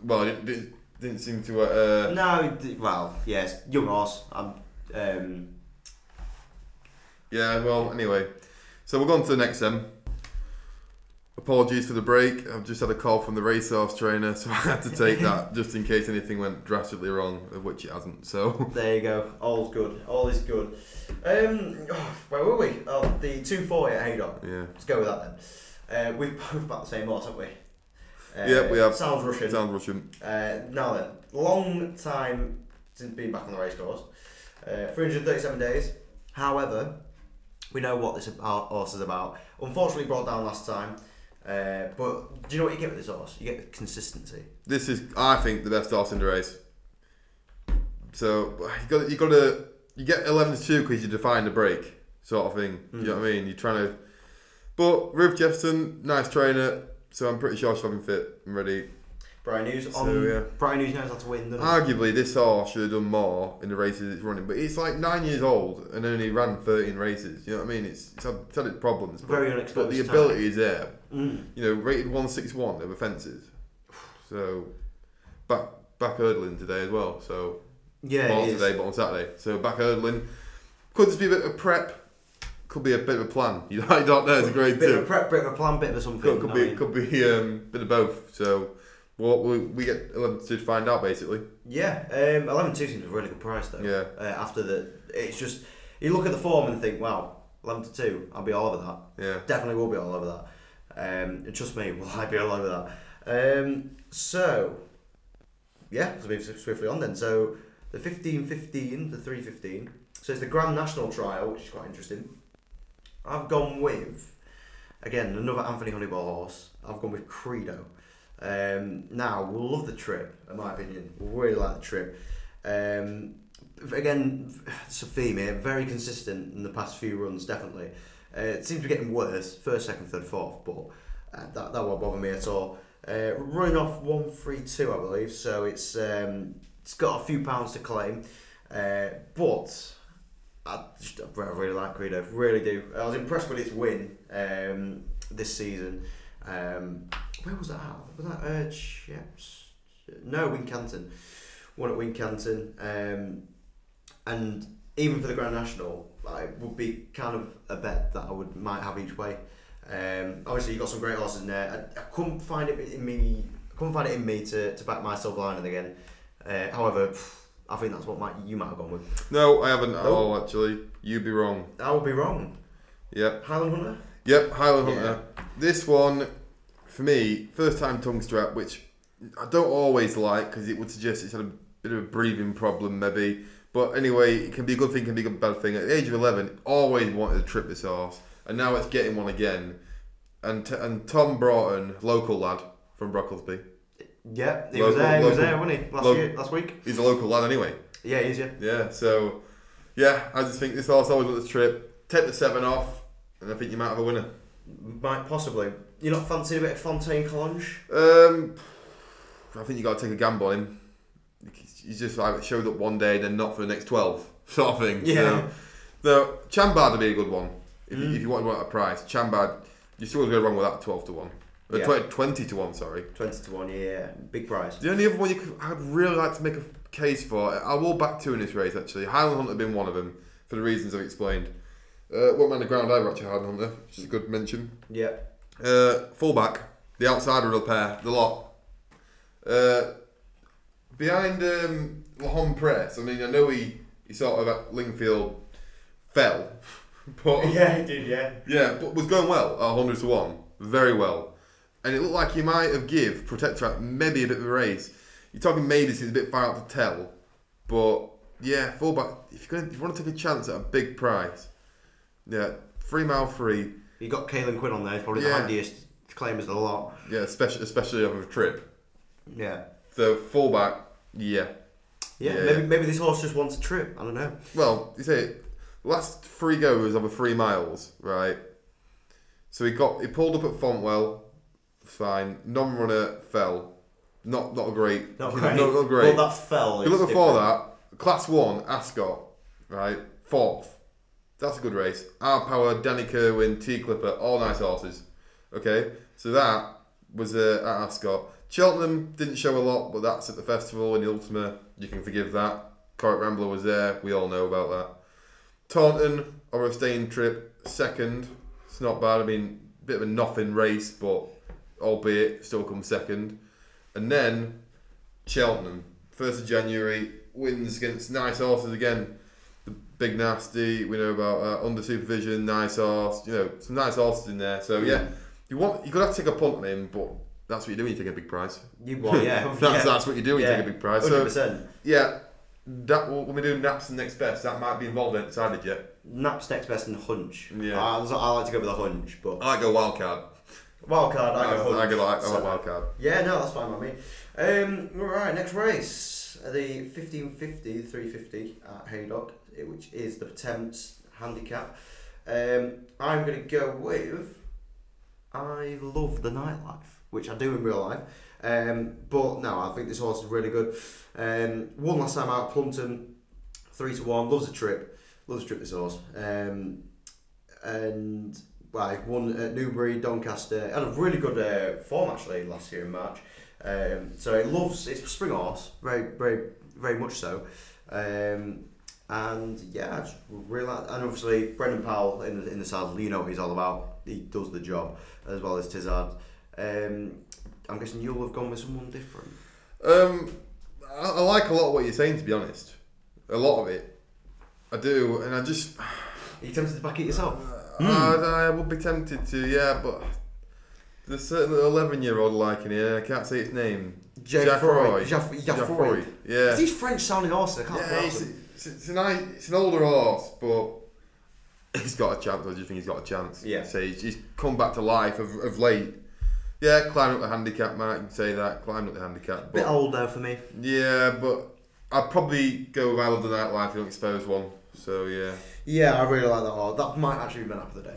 Well, he didn't, didn't seem to. Uh, no. Well, yes, young horse. I'm, um, Yeah, well, anyway. So we'll go on to the next then. Apologies for the break. I've just had a call from the racehorse trainer, so I had to take that just in case anything went drastically wrong, of which it hasn't. So, there you go. All's good. All is good. Um, oh, where were we? Oh, the 240 at Haydock. yeah. Let's go with that then. Uh, we've both about the same horse, haven't we? Uh, Yep, we have. Sounds Russian. Sounds Russian. Uh, now then, long time since being back on the racecourse. Uh, 337 days. However, we know what this horse is about. Unfortunately, brought down last time. Uh, but do you know what you get with this horse? You get the consistency. This is, I think, the best horse in the race. So, you got you got to you get eleven to two because you define the break, sort of thing. You know what I mean? You're trying to. But Ruth Jefferson, nice trainer, so I'm pretty sure she's having fit and ready. Brian Hughes So, on. yeah. Brian Hughes knows how to win. Arguably, this horse should have done more in the races it's running, but it's like nine years old and only ran 13 races. You know what I mean? It's, it's, had, it's had its problems. But, Very but unexposed the time. ability is there. Mm. You know, rated 161 over fences. So, back back hurdling today as well. So, Yeah, not is. today, but on Saturday. So, back hurdling. Could just be a bit of prep. Could be a bit of a plan. You don't, you don't know. It's a great bit two. of a prep, bit of a plan, bit of something. Could, could be mean, could be um, bit of both. So, well, we, we get 11 to find out basically. Yeah, um, eleven two seems a really good price though. Yeah. Uh, after the, it's just you look at the form and think, wow, eleven to two, I'll be all over that. Yeah. Definitely will be all over that. Um, and trust me, will I be all over that? Um, so, yeah, let's move swiftly on then. So, the fifteen fifteen, the three fifteen. So it's the Grand National Trial, which is quite interesting. I've gone with, again, another Anthony Honeyball horse. I've gone with Credo. Um, now, we'll love the trip, in my opinion. We'll really like the trip. Um, again, it's here, very consistent in the past few runs, definitely. Uh, it seems to be getting worse, first, second, third, fourth, but uh, that, that won't bother me at all. Uh, running off 132, I believe, so it's um, it's got a few pounds to claim. Uh, but I, just, I really like Credo, really do. I was impressed with its win um, this season. Um, where was that at? Was that uh, Chips? No, Wincanton. One at Wincanton. Um, and even for the Grand National, I would be kind of a bet that I would might have each way. Um, obviously, you got some great horses in there. I, I couldn't find it in me. I couldn't find it in me to, to back myself lining again. Uh, however, I think that's what might, you might have gone with. No, I haven't at all, actually. You'd be wrong. I would be wrong. Yep. Highland Hunter. Yep, Highland Yeah. Hunter. This one, for me, first time tongue strap, which I don't always like because it would suggest it's had a bit of a breathing problem, maybe. But anyway, it can be a good thing, can be a bad thing. At the age of 11, always wanted to trip this horse, and now it's getting one again. And t- and Tom Broughton, local lad from Brocklesby, Yeah, he was there. He was there, wasn't he? Last local- year, last week. he's a local lad anyway. Yeah, he is. Yeah. Yeah, so yeah, I just think this horse always wants to trip. Take the seven off, and I think you might have a winner. Might possibly. You're not fancying a bit of Fontaine Collonge? Um, I think you got to take a gamble on him. He's just like showed up one day, then not for the next twelve, sort of thing. Yeah. So, so Chambard would be a good one if, you, Mm. if you want to want a price. Chambard, you still go wrong with that twelve to one, uh, Yeah. 20, 20 to one. Sorry. Twenty to one. Yeah, big price. The only other one you could, I'd really like to make a case for, I will back two in this race actually. Highland Hunter been one of them for the reasons I've explained. Uh, won't mind the ground either actually, Highland Hunter, which is a good mention. Yeah. Uh, fullback, the outside of the pair, the lot. Uh, behind um, L'Homme Presse, I mean, I know he, he sort of at Lingfield fell, but Yeah, he did. Yeah. yeah, but was going well at 100 to 1. Very well. And it looked like he might have give Protectorat maybe a bit of a race. You're talking maybe it's a bit far out to tell. But yeah, fullback, if you're going to, you want to take a chance at a big price, yeah, three mile free, You got Caoilin Quinn on there. He's probably the Yeah. handiest claimers of the lot. yeah, especially, especially over a trip. Yeah. The fullback, yeah. Yeah, Yeah. maybe maybe this horse just wants a trip. I don't know. Well, you say last three goes over three miles, right? So he got he pulled up at Fontwell, fine. Non-runner fell, not not a great, Not not, great. not great. Well, that fell. you is look before different. that, class one Ascot, right, fourth. That's a good race. Our Power, Danny Kirwan, Tea Clipper, all nice horses. Okay, so that was uh, at Ascot. Cheltenham didn't show a lot, but that's at the festival in the Ultima. You can forgive that. Corach Rambler was there. We all know about that. Taunton or a staying trip second. It's not bad. I mean, bit of a nothing race, but albeit still comes second. And then Cheltenham, first of January, wins against nice horses again. Big nasty. We know about uh, under supervision, nice horse. You know, some nice horses in there. So yeah, you want you could have to take a punt on him, but that's what you do when you take a big prize. You well, yeah. that's, yeah. that's what you do when you Yeah. take a big prize. Hundred So percent. yeah, that when we do naps and next best, that might be involved. Ain't decided yet. Naps next best and hunch. Yeah. I, I like to go with a hunch, but I like go wild card. wild card. I I, go hunch. I go like I like wild card. Yeah, no, that's fine by me. Um, right, next race, the 1550, 350 at Haydock, which is the Thames handicap. Um, I'm going to go with I love the nightlife, which I do in real life. Um, but no, I think this horse is really good. Um, won last time out, Plumpton, three to one. Loves a trip, loves a trip. This horse. Um, and well, won at Newbury, Doncaster. Had a really good uh, form actually last year in March. Um, so it loves it's a spring horse, very, very, very much so. Um, and yeah, I just really like, and obviously Brendan Powell in the, in the saddle, you know what he's all about. He does the job as well as Tizard. Um, I'm guessing you'll have gone with someone different. Um, I, I like a lot of what you're saying. To be honest, a lot of it, I do, and I just Are you tempted to back it yourself? I, I would be tempted to, yeah, but there's a certain eleven year old like in here. I can't say its name. Jaffroy. Jaffroy. Jaff- Jaffroy. Yeah. These French sounding horses, I can't Yeah, it's, it's, it's, a nice, it's an older horse, but he's got a chance. Or do you think he's got a chance? Yeah. So he's, he's come back to life of, of late. Yeah, climbing up the handicap, Mark. You can say that. Climbing up the handicap. Bit But, old though for me. yeah, but I'd probably go with I Love the Nightlife, the unexposed one. So yeah. Yeah, I really like that horse. That might actually be my nap of the day.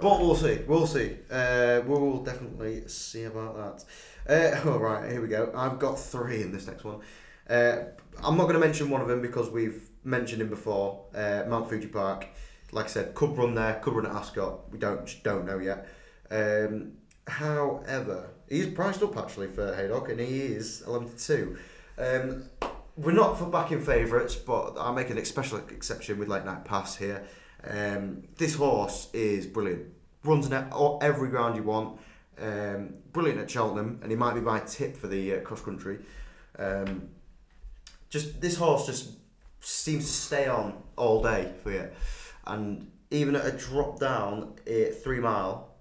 But we'll see. We'll see. Uh, we will definitely see about that. Uh, all right, here we go. I've got three in this next one. Uh, I'm not going to mention one of them because we've mentioned him before. Uh, Mount Fuji Park. Like I said, could run there, could run at Ascot. We don't don't know yet. Um, however, he's priced up actually for Haydock, and he is 11 to two. Um, we're not for backing favourites, but I'll make an special exception with Late Night Pass here. Um, this horse is brilliant. Runs in every ground you want. Um, brilliant at Cheltenham, and he might be my tip for the uh, cross country. Um, just this horse just seems to stay on all day for you, and even at a drop down at three mile,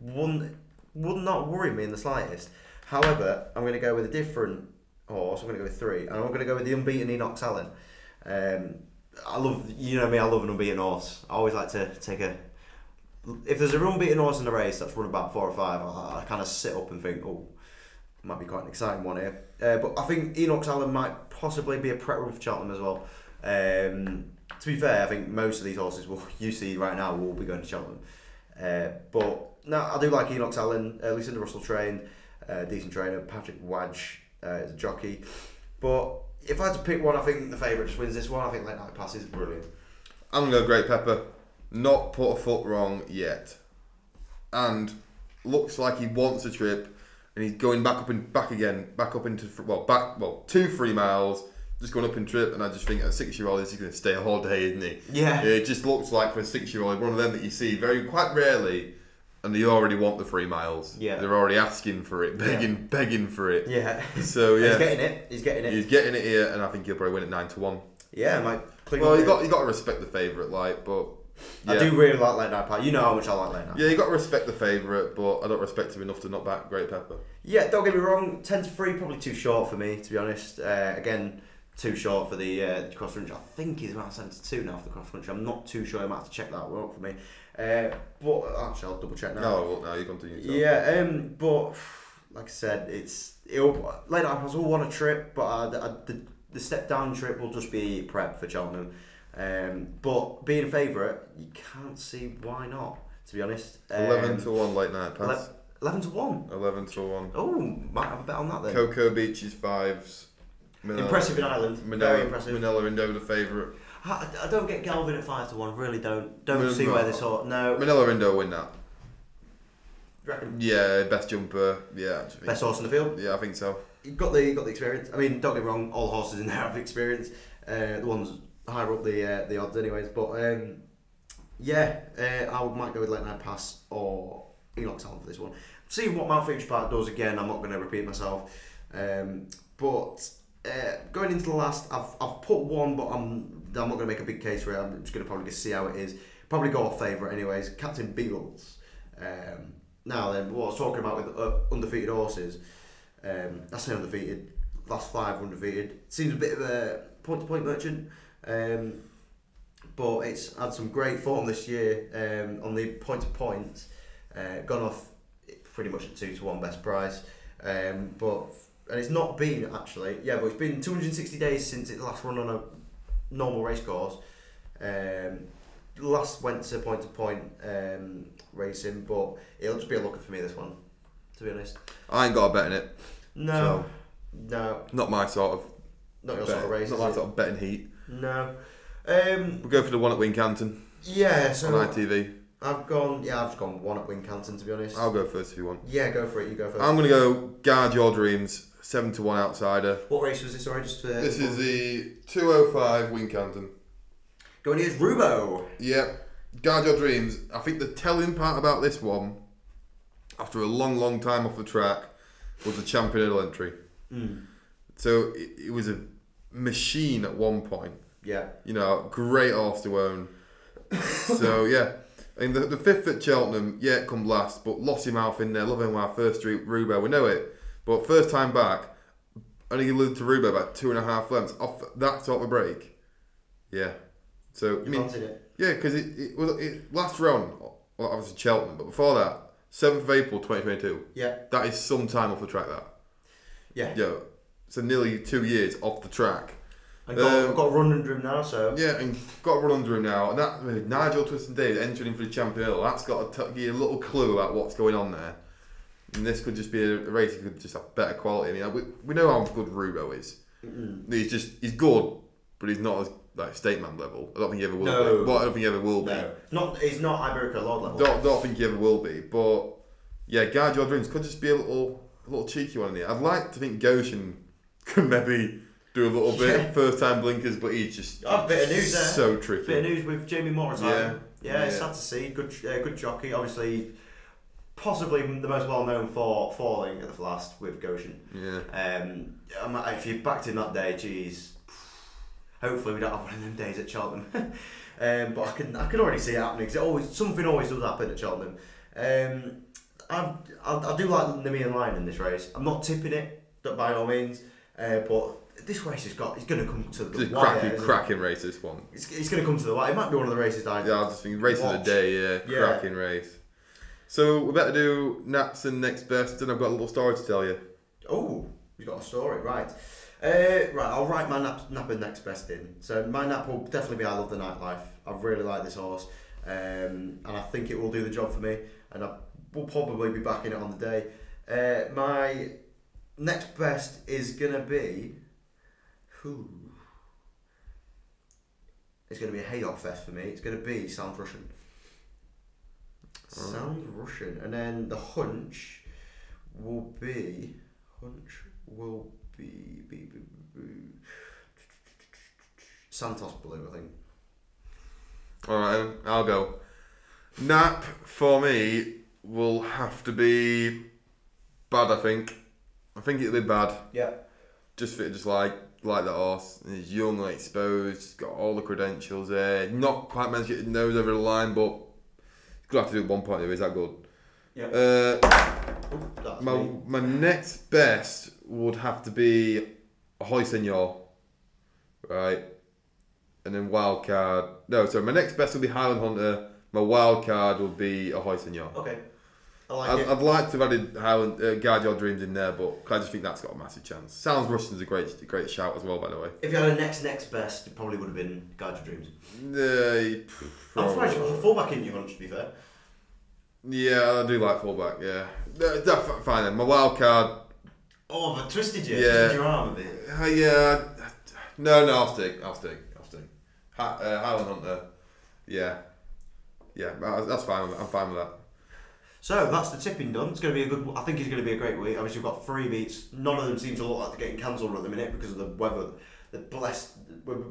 wouldn't would not worry me in the slightest. However, I'm going to go with a different horse. I'm going to go with three, and I'm going to go with the unbeaten Enoch Allen. Um, I love, you know me, I love an unbeaten horse. I always like to take a. If there's a unbeaten horse in the race that's run about four or five, I, I kind of sit up and think, oh, might be quite an exciting one here. Uh, but I think Enoch Allen might possibly be a prep run for Cheltenham as well. Um, to be fair, I think most of these horses will you see right now will be going to Cheltenham. Uh, but no, I do like Enoch Allen, uh, Lucinda Russell trained, uh, decent trainer. Patrick Wadge uh, is a jockey. But if I had to pick one, I think the favourite just wins this one. I think Late Night Pass is brilliant. I'm gonna go Great Pepper. Not put a foot wrong yet, and looks like he wants a trip, and he's going back up and back again, back up into well, back well two three miles, just going up in trip, and I just think a six year old is going to stay a whole day, isn't he? Yeah. It just looks like for a six year old, one of them that you see very quite rarely, and they already want the three miles. Yeah. they're already asking for it, begging, begging for it. Yeah. So yeah, He's getting it. He's getting it. he's getting it here, and I think he'll probably win it nine to one. yeah, might. Well, you got you got to respect the favourite, like, but yeah. I do really like Late Night Pass. You know how much I like Late Night. Yeah, you got to respect the favourite, but I don't respect him enough to not back Great Pepper. Yeah, don't get me wrong. Ten to three, probably too short for me, to be honest. Uh, again, too short for the uh, cross country. I think he's about seven to two now for the cross country. I'm not too sure. I might have to check that one up for me. Uh, but actually, I'll double check now. No, no, you continue. Yeah, um, but like I said, it's it'll late night pass will want a trip, but uh, the, uh, the the step down trip will just be prep for Cheltenham. Um, but being a favourite, you can't see why not. To be honest, um, eleven to one late night pass. ele- eleven to one. Eleven to one. Oh, might have a bet on that then. Cocoa Beaches fives. Manila, Impressive in Ireland. Very Manila, impressive. Manila the favourite. I, I don't get Galvin at five to one. Really don't. Don't No, see where this all. No. Manila Indo win that. Yeah, best jumper. Yeah, best horse in the field. Yeah, I think so. You got the you got the experience. I mean, don't get me wrong. All horses in there have experience. Uh, the ones higher up the uh, the odds, anyways. But um, yeah, uh, I might go with Late Night Pass or Enoch Allen for this one. See what Mount Future Park does again. I'm not going to repeat myself. Um, but uh, going into the last, I've, I've put one, but I'm I'm not going to make a big case for it. I'm just going to probably just see how it is. Probably go off favourite anyways. Captain Beagles. Um, now then, what I was talking about with uh, undefeated horses. Um, that's an undefeated. Last five undefeated. Seems a bit of a point to point merchant. Um, but it's had some great form this year um, on the point to points. Uh, gone off pretty much at two to one best price. Um, but and it's not been actually yeah, but it's been 260 days since it last run on a normal race course. Um, last went to point to point um, racing, but it'll just be a looker for me this one. To be honest, I ain't got a bet in it. no, no, Not my sort of. not your bet. sort of race. Not my it? sort of betting heat. No. Um, We'll go for the one at Wincanton yeah, so on ITV. I've gone. Yeah, I've just gone one at Wincanton to be honest. I'll go first if you want. yeah, go for it. You go first. I'm gonna go guard your dreams. Seven to one outsider. what race was this? Sorry, just uh, This is the 205 Wincanton. going here's Rubo. Yep. Guard your dreams. I think the telling part about this one, after a long, long time off the track, was the champion hurdle entry. Mm. So it, it was a machine at one point. Yeah, You know, great horse to own. so yeah. And the, the fifth at Cheltenham, yeah, it come last, but lost him out in there. Love him our first street Rubo, we know it. But first time back, only led to Rubo about two and a half lengths off that sort of break. Yeah. So I you mean, it. yeah, because it, it was it last round, well, obviously Cheltenham, but before that, seventh of April, twenty twenty two. Yeah, That is some time off the track. That yeah. yeah, so nearly two years off the track. And got, Um, got a run under him now, so Yeah, and got to run under him now. And that mean, Nigel Twiston Davies entering for the champion hill. That's got to give you a little clue about what's going on there. And this could just be a, a race that could just have better quality. I mean, we, we know how good Rubo is. Mm-mm. He's just he's good, but he's not as like State Man level. I don't think he ever will No. be. But I don't think he ever will be. no, not he's not Iberico Lord level. Don't, don't think he ever will be. But yeah, guard your dreams could just be a little a little cheeky one in here. I'd like to think Goshen could maybe do a little bit Yeah. first time blinkers, but he's just Oh, bit of news there. so tricky. Bit of news with Jamie Morris. Yeah. yeah, it's Yeah. sad to see. Good, uh, good jockey. Obviously, possibly the most well known for falling at the last with Goshen. Yeah. Um, if you backed him that day, geez, hopefully we don't have one of them days at Cheltenham. um, but I can I can already see it happening because always something always does happen at Cheltenham. Um, I've, I, I do like Nemean Lion in this race. I'm not tipping it, by all means, uh, but this race has got. It's going to come to the It's wire. cracking, cracking race, this one. It's, it's going to come to the wire. It might be one of the races I. Yeah, I was just thinking, race of the day, yeah, Yeah. cracking race. So we better do Nats and next best, and I've got a little story to tell you. Oh, you've got a story, right? Uh, right, I'll write my nap, nap and next best in. So my nap will definitely be I love the nightlife. I really like this horse, um, and I think it will do the job for me. And I will probably be backing it on the day. Uh, my next best is gonna be, who? It's gonna be a Haydock fest for me. It's gonna be Sounds Russian. Sounds Russian, and then the hunch will be hunch will be, be, be, be Santos Blue, I think. All right, I'll go. Nap for me will have to be bad. I think. I think it'll be bad. Yeah. Just fit, just like like that horse. He's young, like exposed. He's got all the credentials there. Not quite managed to get his nose over the line, but he's gonna have to do it at one point. Is that good? Yeah. Uh, my me. my next best would have to be Ahoy Senor, right? And then wild card. No, sorry. My next best will be Highland Hunter. My wild card will be Ahoy Senor. Okay. I like I'd, it. I'd like to have added Highland uh, Guard Your Dreams in there, but I just think that's got a massive chance. Sounds Russian's a great great shout as well, by the way. If you had a next next best, it probably would have been Guard Your Dreams. Uh, I'm surprised you got a fullback in your hunch, to be fair. yeah, I do like fullback. Yeah, Uh, that's fine. Then. My wild card. Oh, I've twisted you. Yeah. Twisted your arm a bit. Uh, yeah, no, no, I'll stick. I'll stick. I'll stick. Ha- uh, Highland Hunter. Yeah, yeah, that's fine. I'm fine with that. So that's the tipping done. It's going to be a good. I think it's going to be a great week. Obviously, we've got three beats. None of them seem to look like they're getting cancelled at the minute because of the weather. The blessed.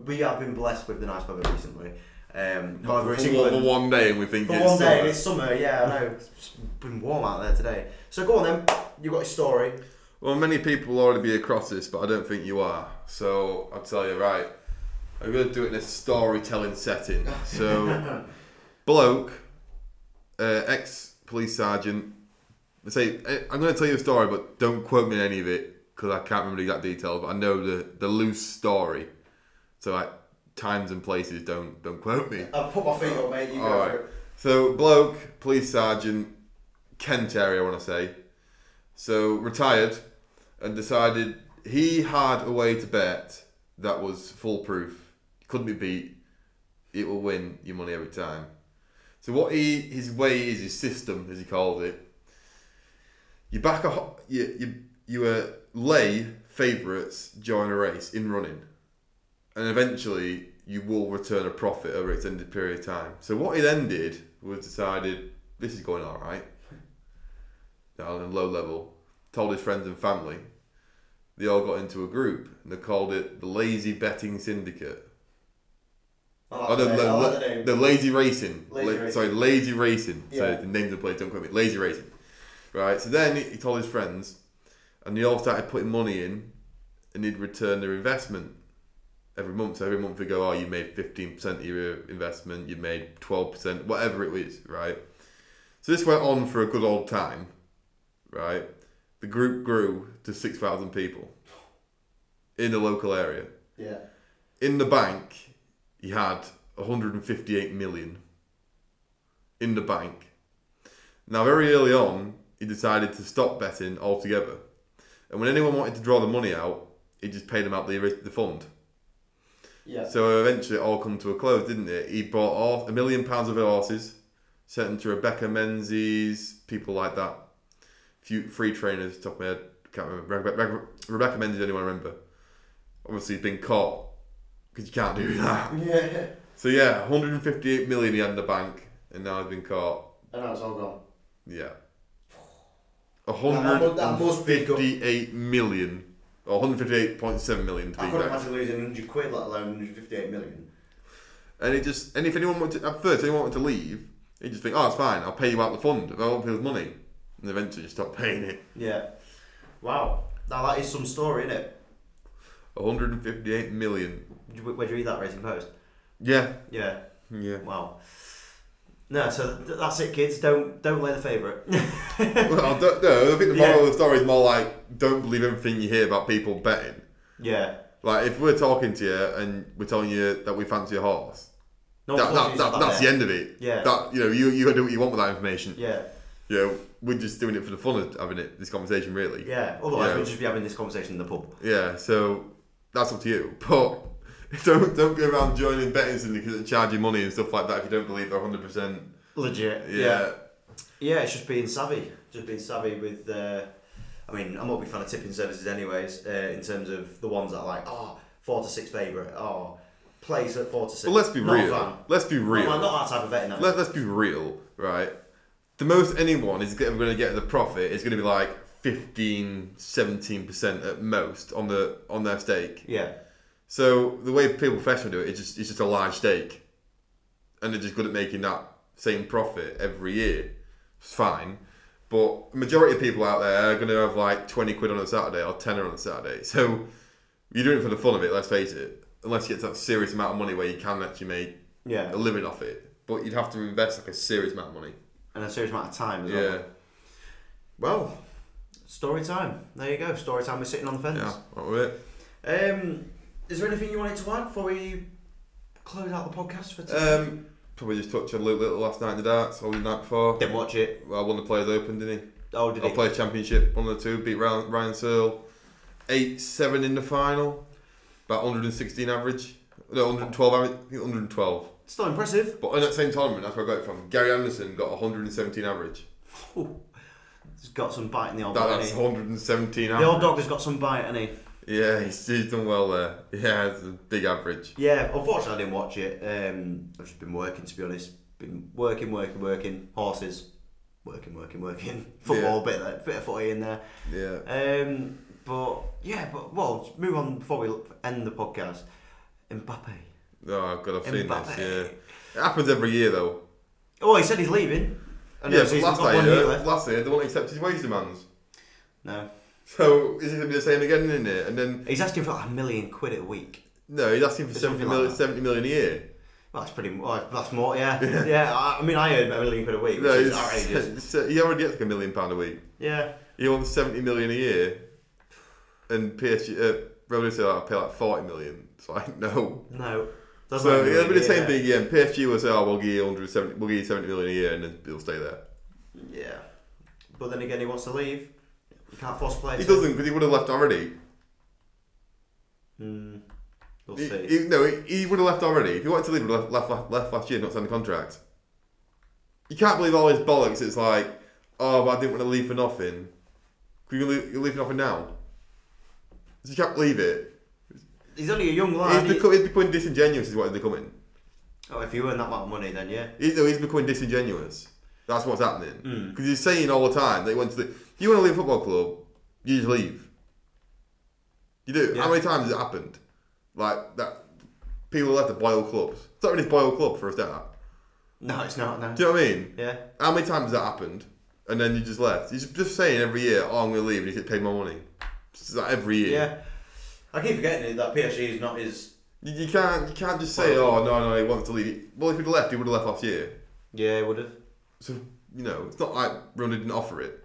we- have been blessed with the nice weather recently. Um, however, for, England. one- for one day, and we think For it's one day, summer. and it's summer. Yeah, I know. It's been warm out there today. So go on then. You've got a story. Well, many people will already be across this, but I don't think you are. So I'll tell you, right. I'm going to do it in a storytelling setting. So, bloke, uh, ex police sergeant. I say eh, I'm going to tell you a story, but don't quote me on any of it because I can't remember the exact details. But I know the the loose story. So like times and places, don't don't quote me. I've put my feet up, mate. You go Alright. for it. So, bloke, police sergeant, Kent area, I want to say. So, retired and decided he had a way to bet that was foolproof. Couldn't be beat. It will win your money every time. So, what he his way is, his system, as he called it, you back a you you you uh, lay favourites during a race in running, and eventually you will return a profit over an extended period of time. So what he then did was decided this is going all right. Down in low level, told his friends and family. They all got into a group and they called it the Lazy Betting Syndicate. Oh, the name, I the the, Lazy Racing. Lazy La- Racing. Sorry, Lazy Racing. Yeah. So the names of the place, don't quote me. Lazy Racing. Right, so then he told his friends and they all started putting money in and he'd return their investment every month. So every month we go, oh, you made 15% of your investment, you made 12%, whatever it was, right? So this went on for a good old time, right? The group grew to 6,000 people in the local area. Yeah. In the bank, he had 158 million in the bank. Now, very early on, he decided to stop betting altogether. And when anyone wanted to draw the money out, he just paid them out the, the fund. Yeah. So eventually it all come to a close, didn't it? He bought all, a million pounds of horses, sent them to Rebecca Menzies, people like that. Few free trainers, top of my head, can't remember. Rebe- Rebe- Rebecca Menzies, anyone remember? Obviously, he's been caught because you can't do that. Yeah. So yeah, 158 million he had in the bank, and now he's been caught. And now it's all gone. Yeah. that mu- that must be good. 158 million, or 158.7 million to be I couldn't exact. imagine losing 100 quid, let alone 158 million. And it just, and if anyone wanted to, at first, anyone wanted to leave, he'd just think, oh, it's fine, I'll pay you out the fund, I won't pay his money. And eventually just stop paying it. Yeah. Wow. Now that is some story, isn't it? 158 million. Where'd you read that, Racing Post? Yeah. Yeah. Yeah. Wow. No, so th- that's it, kids. Don't don't lay the favourite. well, I don't know. I think the moral of the story is more like don't believe everything you hear about people betting. yeah. Like if we're talking to you and we're telling you that we fancy a horse, No that, that, that, that's the end of it. Yeah. That you know, you you gotta do what you want with that information. Yeah, You know, we're just doing it for the fun of having it. This conversation, really. yeah. Otherwise, Yeah. we'd just be having this conversation in the pub. Yeah, so that's up to you. But don't don't go around joining betting syndicates and charging money and stuff like that if you don't believe they're hundred percent. Legit. Yeah. Yeah, it's just being savvy. Just being savvy with. Uh, I mean, I'm not a big fan of tipping services, anyways. Uh, in terms of the ones that are like, oh, four to six favourite, oh, plays at four to six. But let's be Not real. Let's be real. Not, not that type of betting. Let, let's be real, right? The most anyone is ever going to get the profit is going to be like 15, 17% at most on the on their stake. Yeah. So the way people professionally do it, it is just it's just a large stake, and they're just good at making that same profit every year. It's fine, but majority of people out there are going to have like twenty quid on a Saturday or tenner on a Saturday. So you're doing it for the fun of it. Let's face it. Unless you get to that serious amount of money where you can actually make Yeah. a living off it, but you'd have to invest like a serious amount of money. And a serious amount of time as well. Yeah, Well, story time. There you go. Story time. We're sitting on the fence. yeah, what with it? Um, is there anything you wanted to add before we close out the podcast for today? Um, probably just touched on Luke Littler last night in the darts, or the night before. Didn't watch it. Well, won the Players Open, didn't he? Oh, did Or he? Players Championship, one of the two, beat Ryan, Ryan Searle. 8 7 in the final, about 116 average. No, 112 average, I think 112. Still impressive. But in that same tournament, that's where I got it from. Gary Anderson got 117 average. Ooh. He's got some bite in the old That, dog, that's 117 he? average. The old dog has got some bite, hasn't he? Yeah, he's, he's done well there. Yeah, it's a big average. Yeah, unfortunately I didn't watch it. Um, I've just been working, to be honest. Been working, working, working. Horses. Working, working, working. Football, bit, of, bit of footy in there. Yeah. Um, but, yeah, but, well, move on before we end the podcast. Mbappe. Oh, God, I've seen Mbappe. this, yeah. It happens every year, though. Oh, he said he's leaving. And yeah, but last year, year last year, they won't accept his wage demands. No. So is it going to be the same again in it? And then He's asking for like a million quid a week. no, he's asking for It's 70 something million, like that. 70 million a year. Well, that's pretty. Well, that's more. Yeah, yeah. I, I mean, I earn a million quid a week, which No, is outrageous. so he already gets like a million pound a week. Yeah. He wants 70 million a year, and PSG, uh, Real Madrid I'll pay like 40 million. It's like no. No. Doesn't So it'll be the same yeah. thing again. PSG will say, "Oh, we'll give you 170, we'll give you 70 million a year," and then it'll stay there. Yeah. But then again, he wants to leave. You can't force players. He doesn't because he would have left already. Hmm. We'll He, see. he- no, he, he would have left already. If he wanted to leave, he would have left, left, left last year, not signed the contract. You can't believe all his bollocks. It's like, oh, but I didn't want to leave for nothing. Can you leave, you leave for nothing now? You can't believe it. He's only a young lad. He's, become, he's becoming disingenuous, is what he's becoming. oh, if you earn that much money, then yeah. He's, no, he's becoming disingenuous. That's what's happening. Mm. Because he's saying all the time that he wants to. You want to leave a football club, you just leave. You do. Yeah. How many times has it happened? Like that. People left to boil clubs. It's not really a boil club for a start. No, it's not. No. Do you know what I mean? Yeah. How many times has that happened? And then you just left. He's just saying every year, "Oh, I'm going to leave," and he gets paid more money. It's like every year. Yeah. I keep forgetting that PSG is not his. You, you can't. You can't just say, "Oh, no, no, he wants to leave." Well, if he'd left, he would have left last year. Yeah, he would have. So you know, it's not like Ronaldo didn't offer it.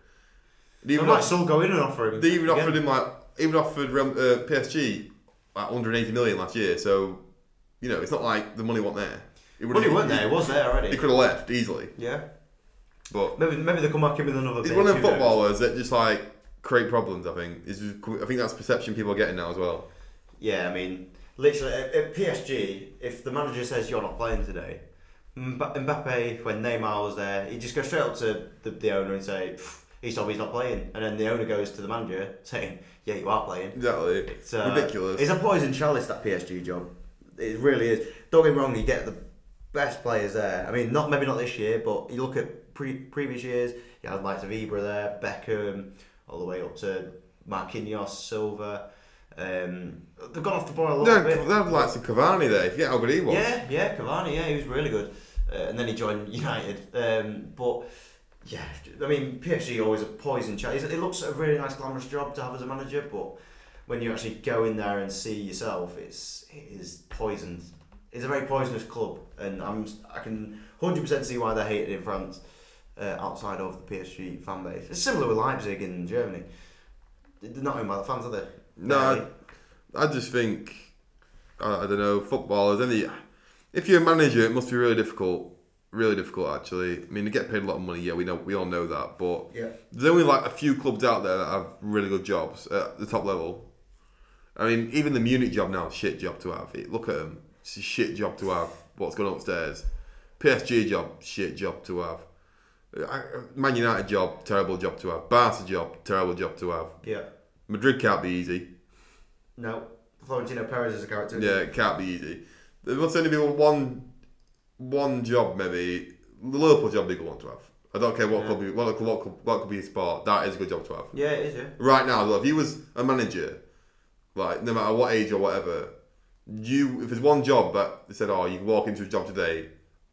They They even, might still go in and offer him. they even again. offered him like even offered Real- uh, PSG like 180 million last year. So you know, it's not like the money wasn't there. It Money weren't there. It was there already. He could have left easily, Yeah. but Maybe maybe they come back in with another. he's bid, one of who them knows? footballers that just like create problems. I think is I think that's perception people are getting now as well. Yeah, I mean, literally at, at PSG, if the manager says you're not playing today, Mbappe, when Neymar was there, he just goes straight up to the, the owner and say, "He's he's not playing," and then the owner goes to the manager saying, "Yeah, you are playing." Exactly, It's uh, ridiculous. It's a poison chalice that PSG job. It really is. Don't get me wrong, you get the best players there. I mean, not maybe not this year, but you look at pre- previous years. You had likes of Ibra there, Beckham, all the way up to Marquinhos, Silva. Um, they've gone off the boil a little No, bit. they have like of Cavani there. If you get how good he was, Yeah, yeah, Cavani, yeah, he was really good. Uh, and then he joined United. Um, but yeah, I mean, PSG always a poison. It looks a really nice, glamorous job to have as a manager, but when you actually go in there and see yourself, it's it is poisoned. it's a very poisonous club, and I'm I can hundred percent see why they're hated in France. Uh, outside of the PSG fan base, it's similar with Leipzig in Germany. They're not owned by the fans, are they? No, Barely. I just think I, I don't know footballers. Any if you're a manager, it must be really difficult. Really difficult, actually. I mean, they get paid a lot of money. Yeah, we know we all know that, but yeah. there's only like a few clubs out there that have really good jobs at the top level. I mean, even the Munich job now, shit job to have. Look at them, it's a shit job to have. What's going on upstairs? PSG job, shit job to have. Man United job, terrible job to have. Barca job, terrible job to have. Yeah. Madrid can't be easy. No. Florentino Perez is a character. Yeah, it can't be easy. There must only be one one job, maybe. The Liverpool job good one to have. I don't care what Yeah. club, you, what, what, what could be a sport. That is a good job to have. Yeah, it is. Yeah. Right now, if you was a manager, like no matter what age or whatever, you if there's one job that they said, oh, you can walk into a job today,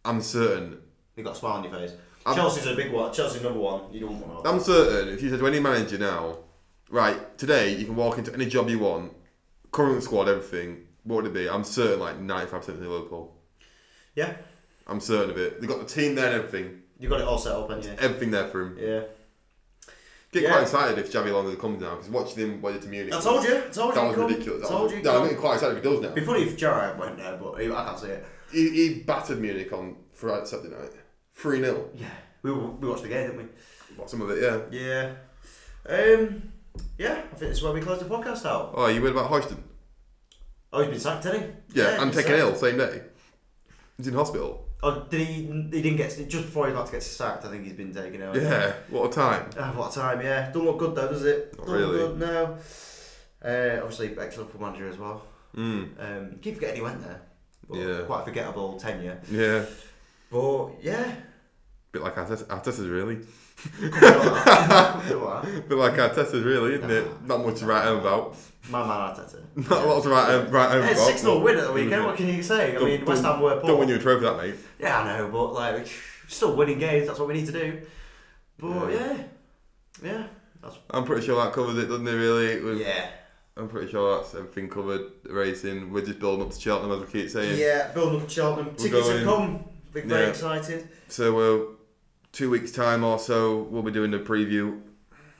I'm certain. You got a smile on your face. I'm- Chelsea's a big one. Chelsea's number one. You don't want to. I'm certain if you said to any manager now, right, today you can walk into any job you want, current squad, everything, what would it be? I'm certain like 95% of Liverpool. Yeah. I'm certain of it. They've got the team there and everything. You got it all set up, haven't you? Everything there for him. Yeah. Get Yeah. quite excited if Xabi Alonso comes now because watching him when to Munich. I told you. I told you. That he'd was come. ridiculous. That Told was, you. he'd no, I'm getting quite excited if he does now. It'd be funny if Gerrard went there, but he, I can't see it. He, he battered Munich on Friday, Saturday night. 3 0. Yeah. We, we watched the game, didn't we? What, some of it, yeah. Yeah. Um. Yeah. I think this is where we close the podcast out. Oh, you read about Houston? Oh, he's been sacked, didn't he? Yeah, and taken ill same day. He's in hospital. Oh, did he? He didn't get just before he was about to get sacked. I think he's been taken ill. Yeah, what a time. Ah, what a time, yeah. Don't look good though, does it? Not Don't really. look good, no. Uh, obviously, excellent for manager as well. Mm. Um, keep forgetting he went there. Yeah. Quite a forgettable tenure. Yeah, But yeah. bit like Arteta, Arteta's really. Bit like Arteta's really, isn't it? Not much to write home about. Man Arteta. Not a lot to write home Yeah, 6 0 win at the weekend, what can you say? I mean, West Ham were poor. Don't win you a trophy, that mate. Yeah, I know, but like, still winning games, that's what we need to do. But yeah. Yeah. That's, I'm pretty sure that covers it, doesn't it? Really, We've- yeah. I'm pretty sure that's everything covered. Racing, we're just building up to Cheltenham as we keep saying. Yeah, building up to Cheltenham. Tickets have going- come. Big, very Yeah. excited. So, uh, two weeks time or so, we'll be doing the preview,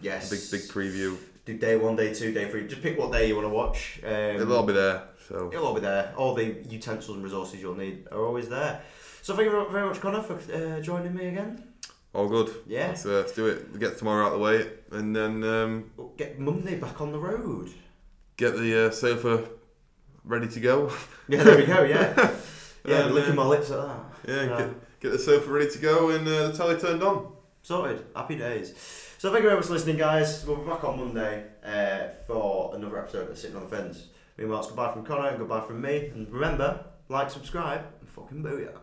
Yes. big big preview. Do day one, day two, day three. Just pick what day you want to watch. Um, It'll all be there. So, It'll all be there. All the utensils and resources you'll need are always there. So thank you very much, Connor, for uh, joining me again. all good. Yeah. Let's, uh, let's do it. Get tomorrow out of the way, and then um, We'll get Monday back on the road. get the uh, sofa ready to go. Yeah, there we go. Yeah, yeah. Licking uh, my lips at that. Yeah, Yeah. Get, get the sofa ready to go, and uh, the telly turned on. Sorted. Happy days. So thank you very much for listening, guys. We'll be back on Monday uh, for another episode of Sitting on the Fence. Meanwhile, it's goodbye from Connor and goodbye from me. And remember, like, subscribe, and fucking booyah.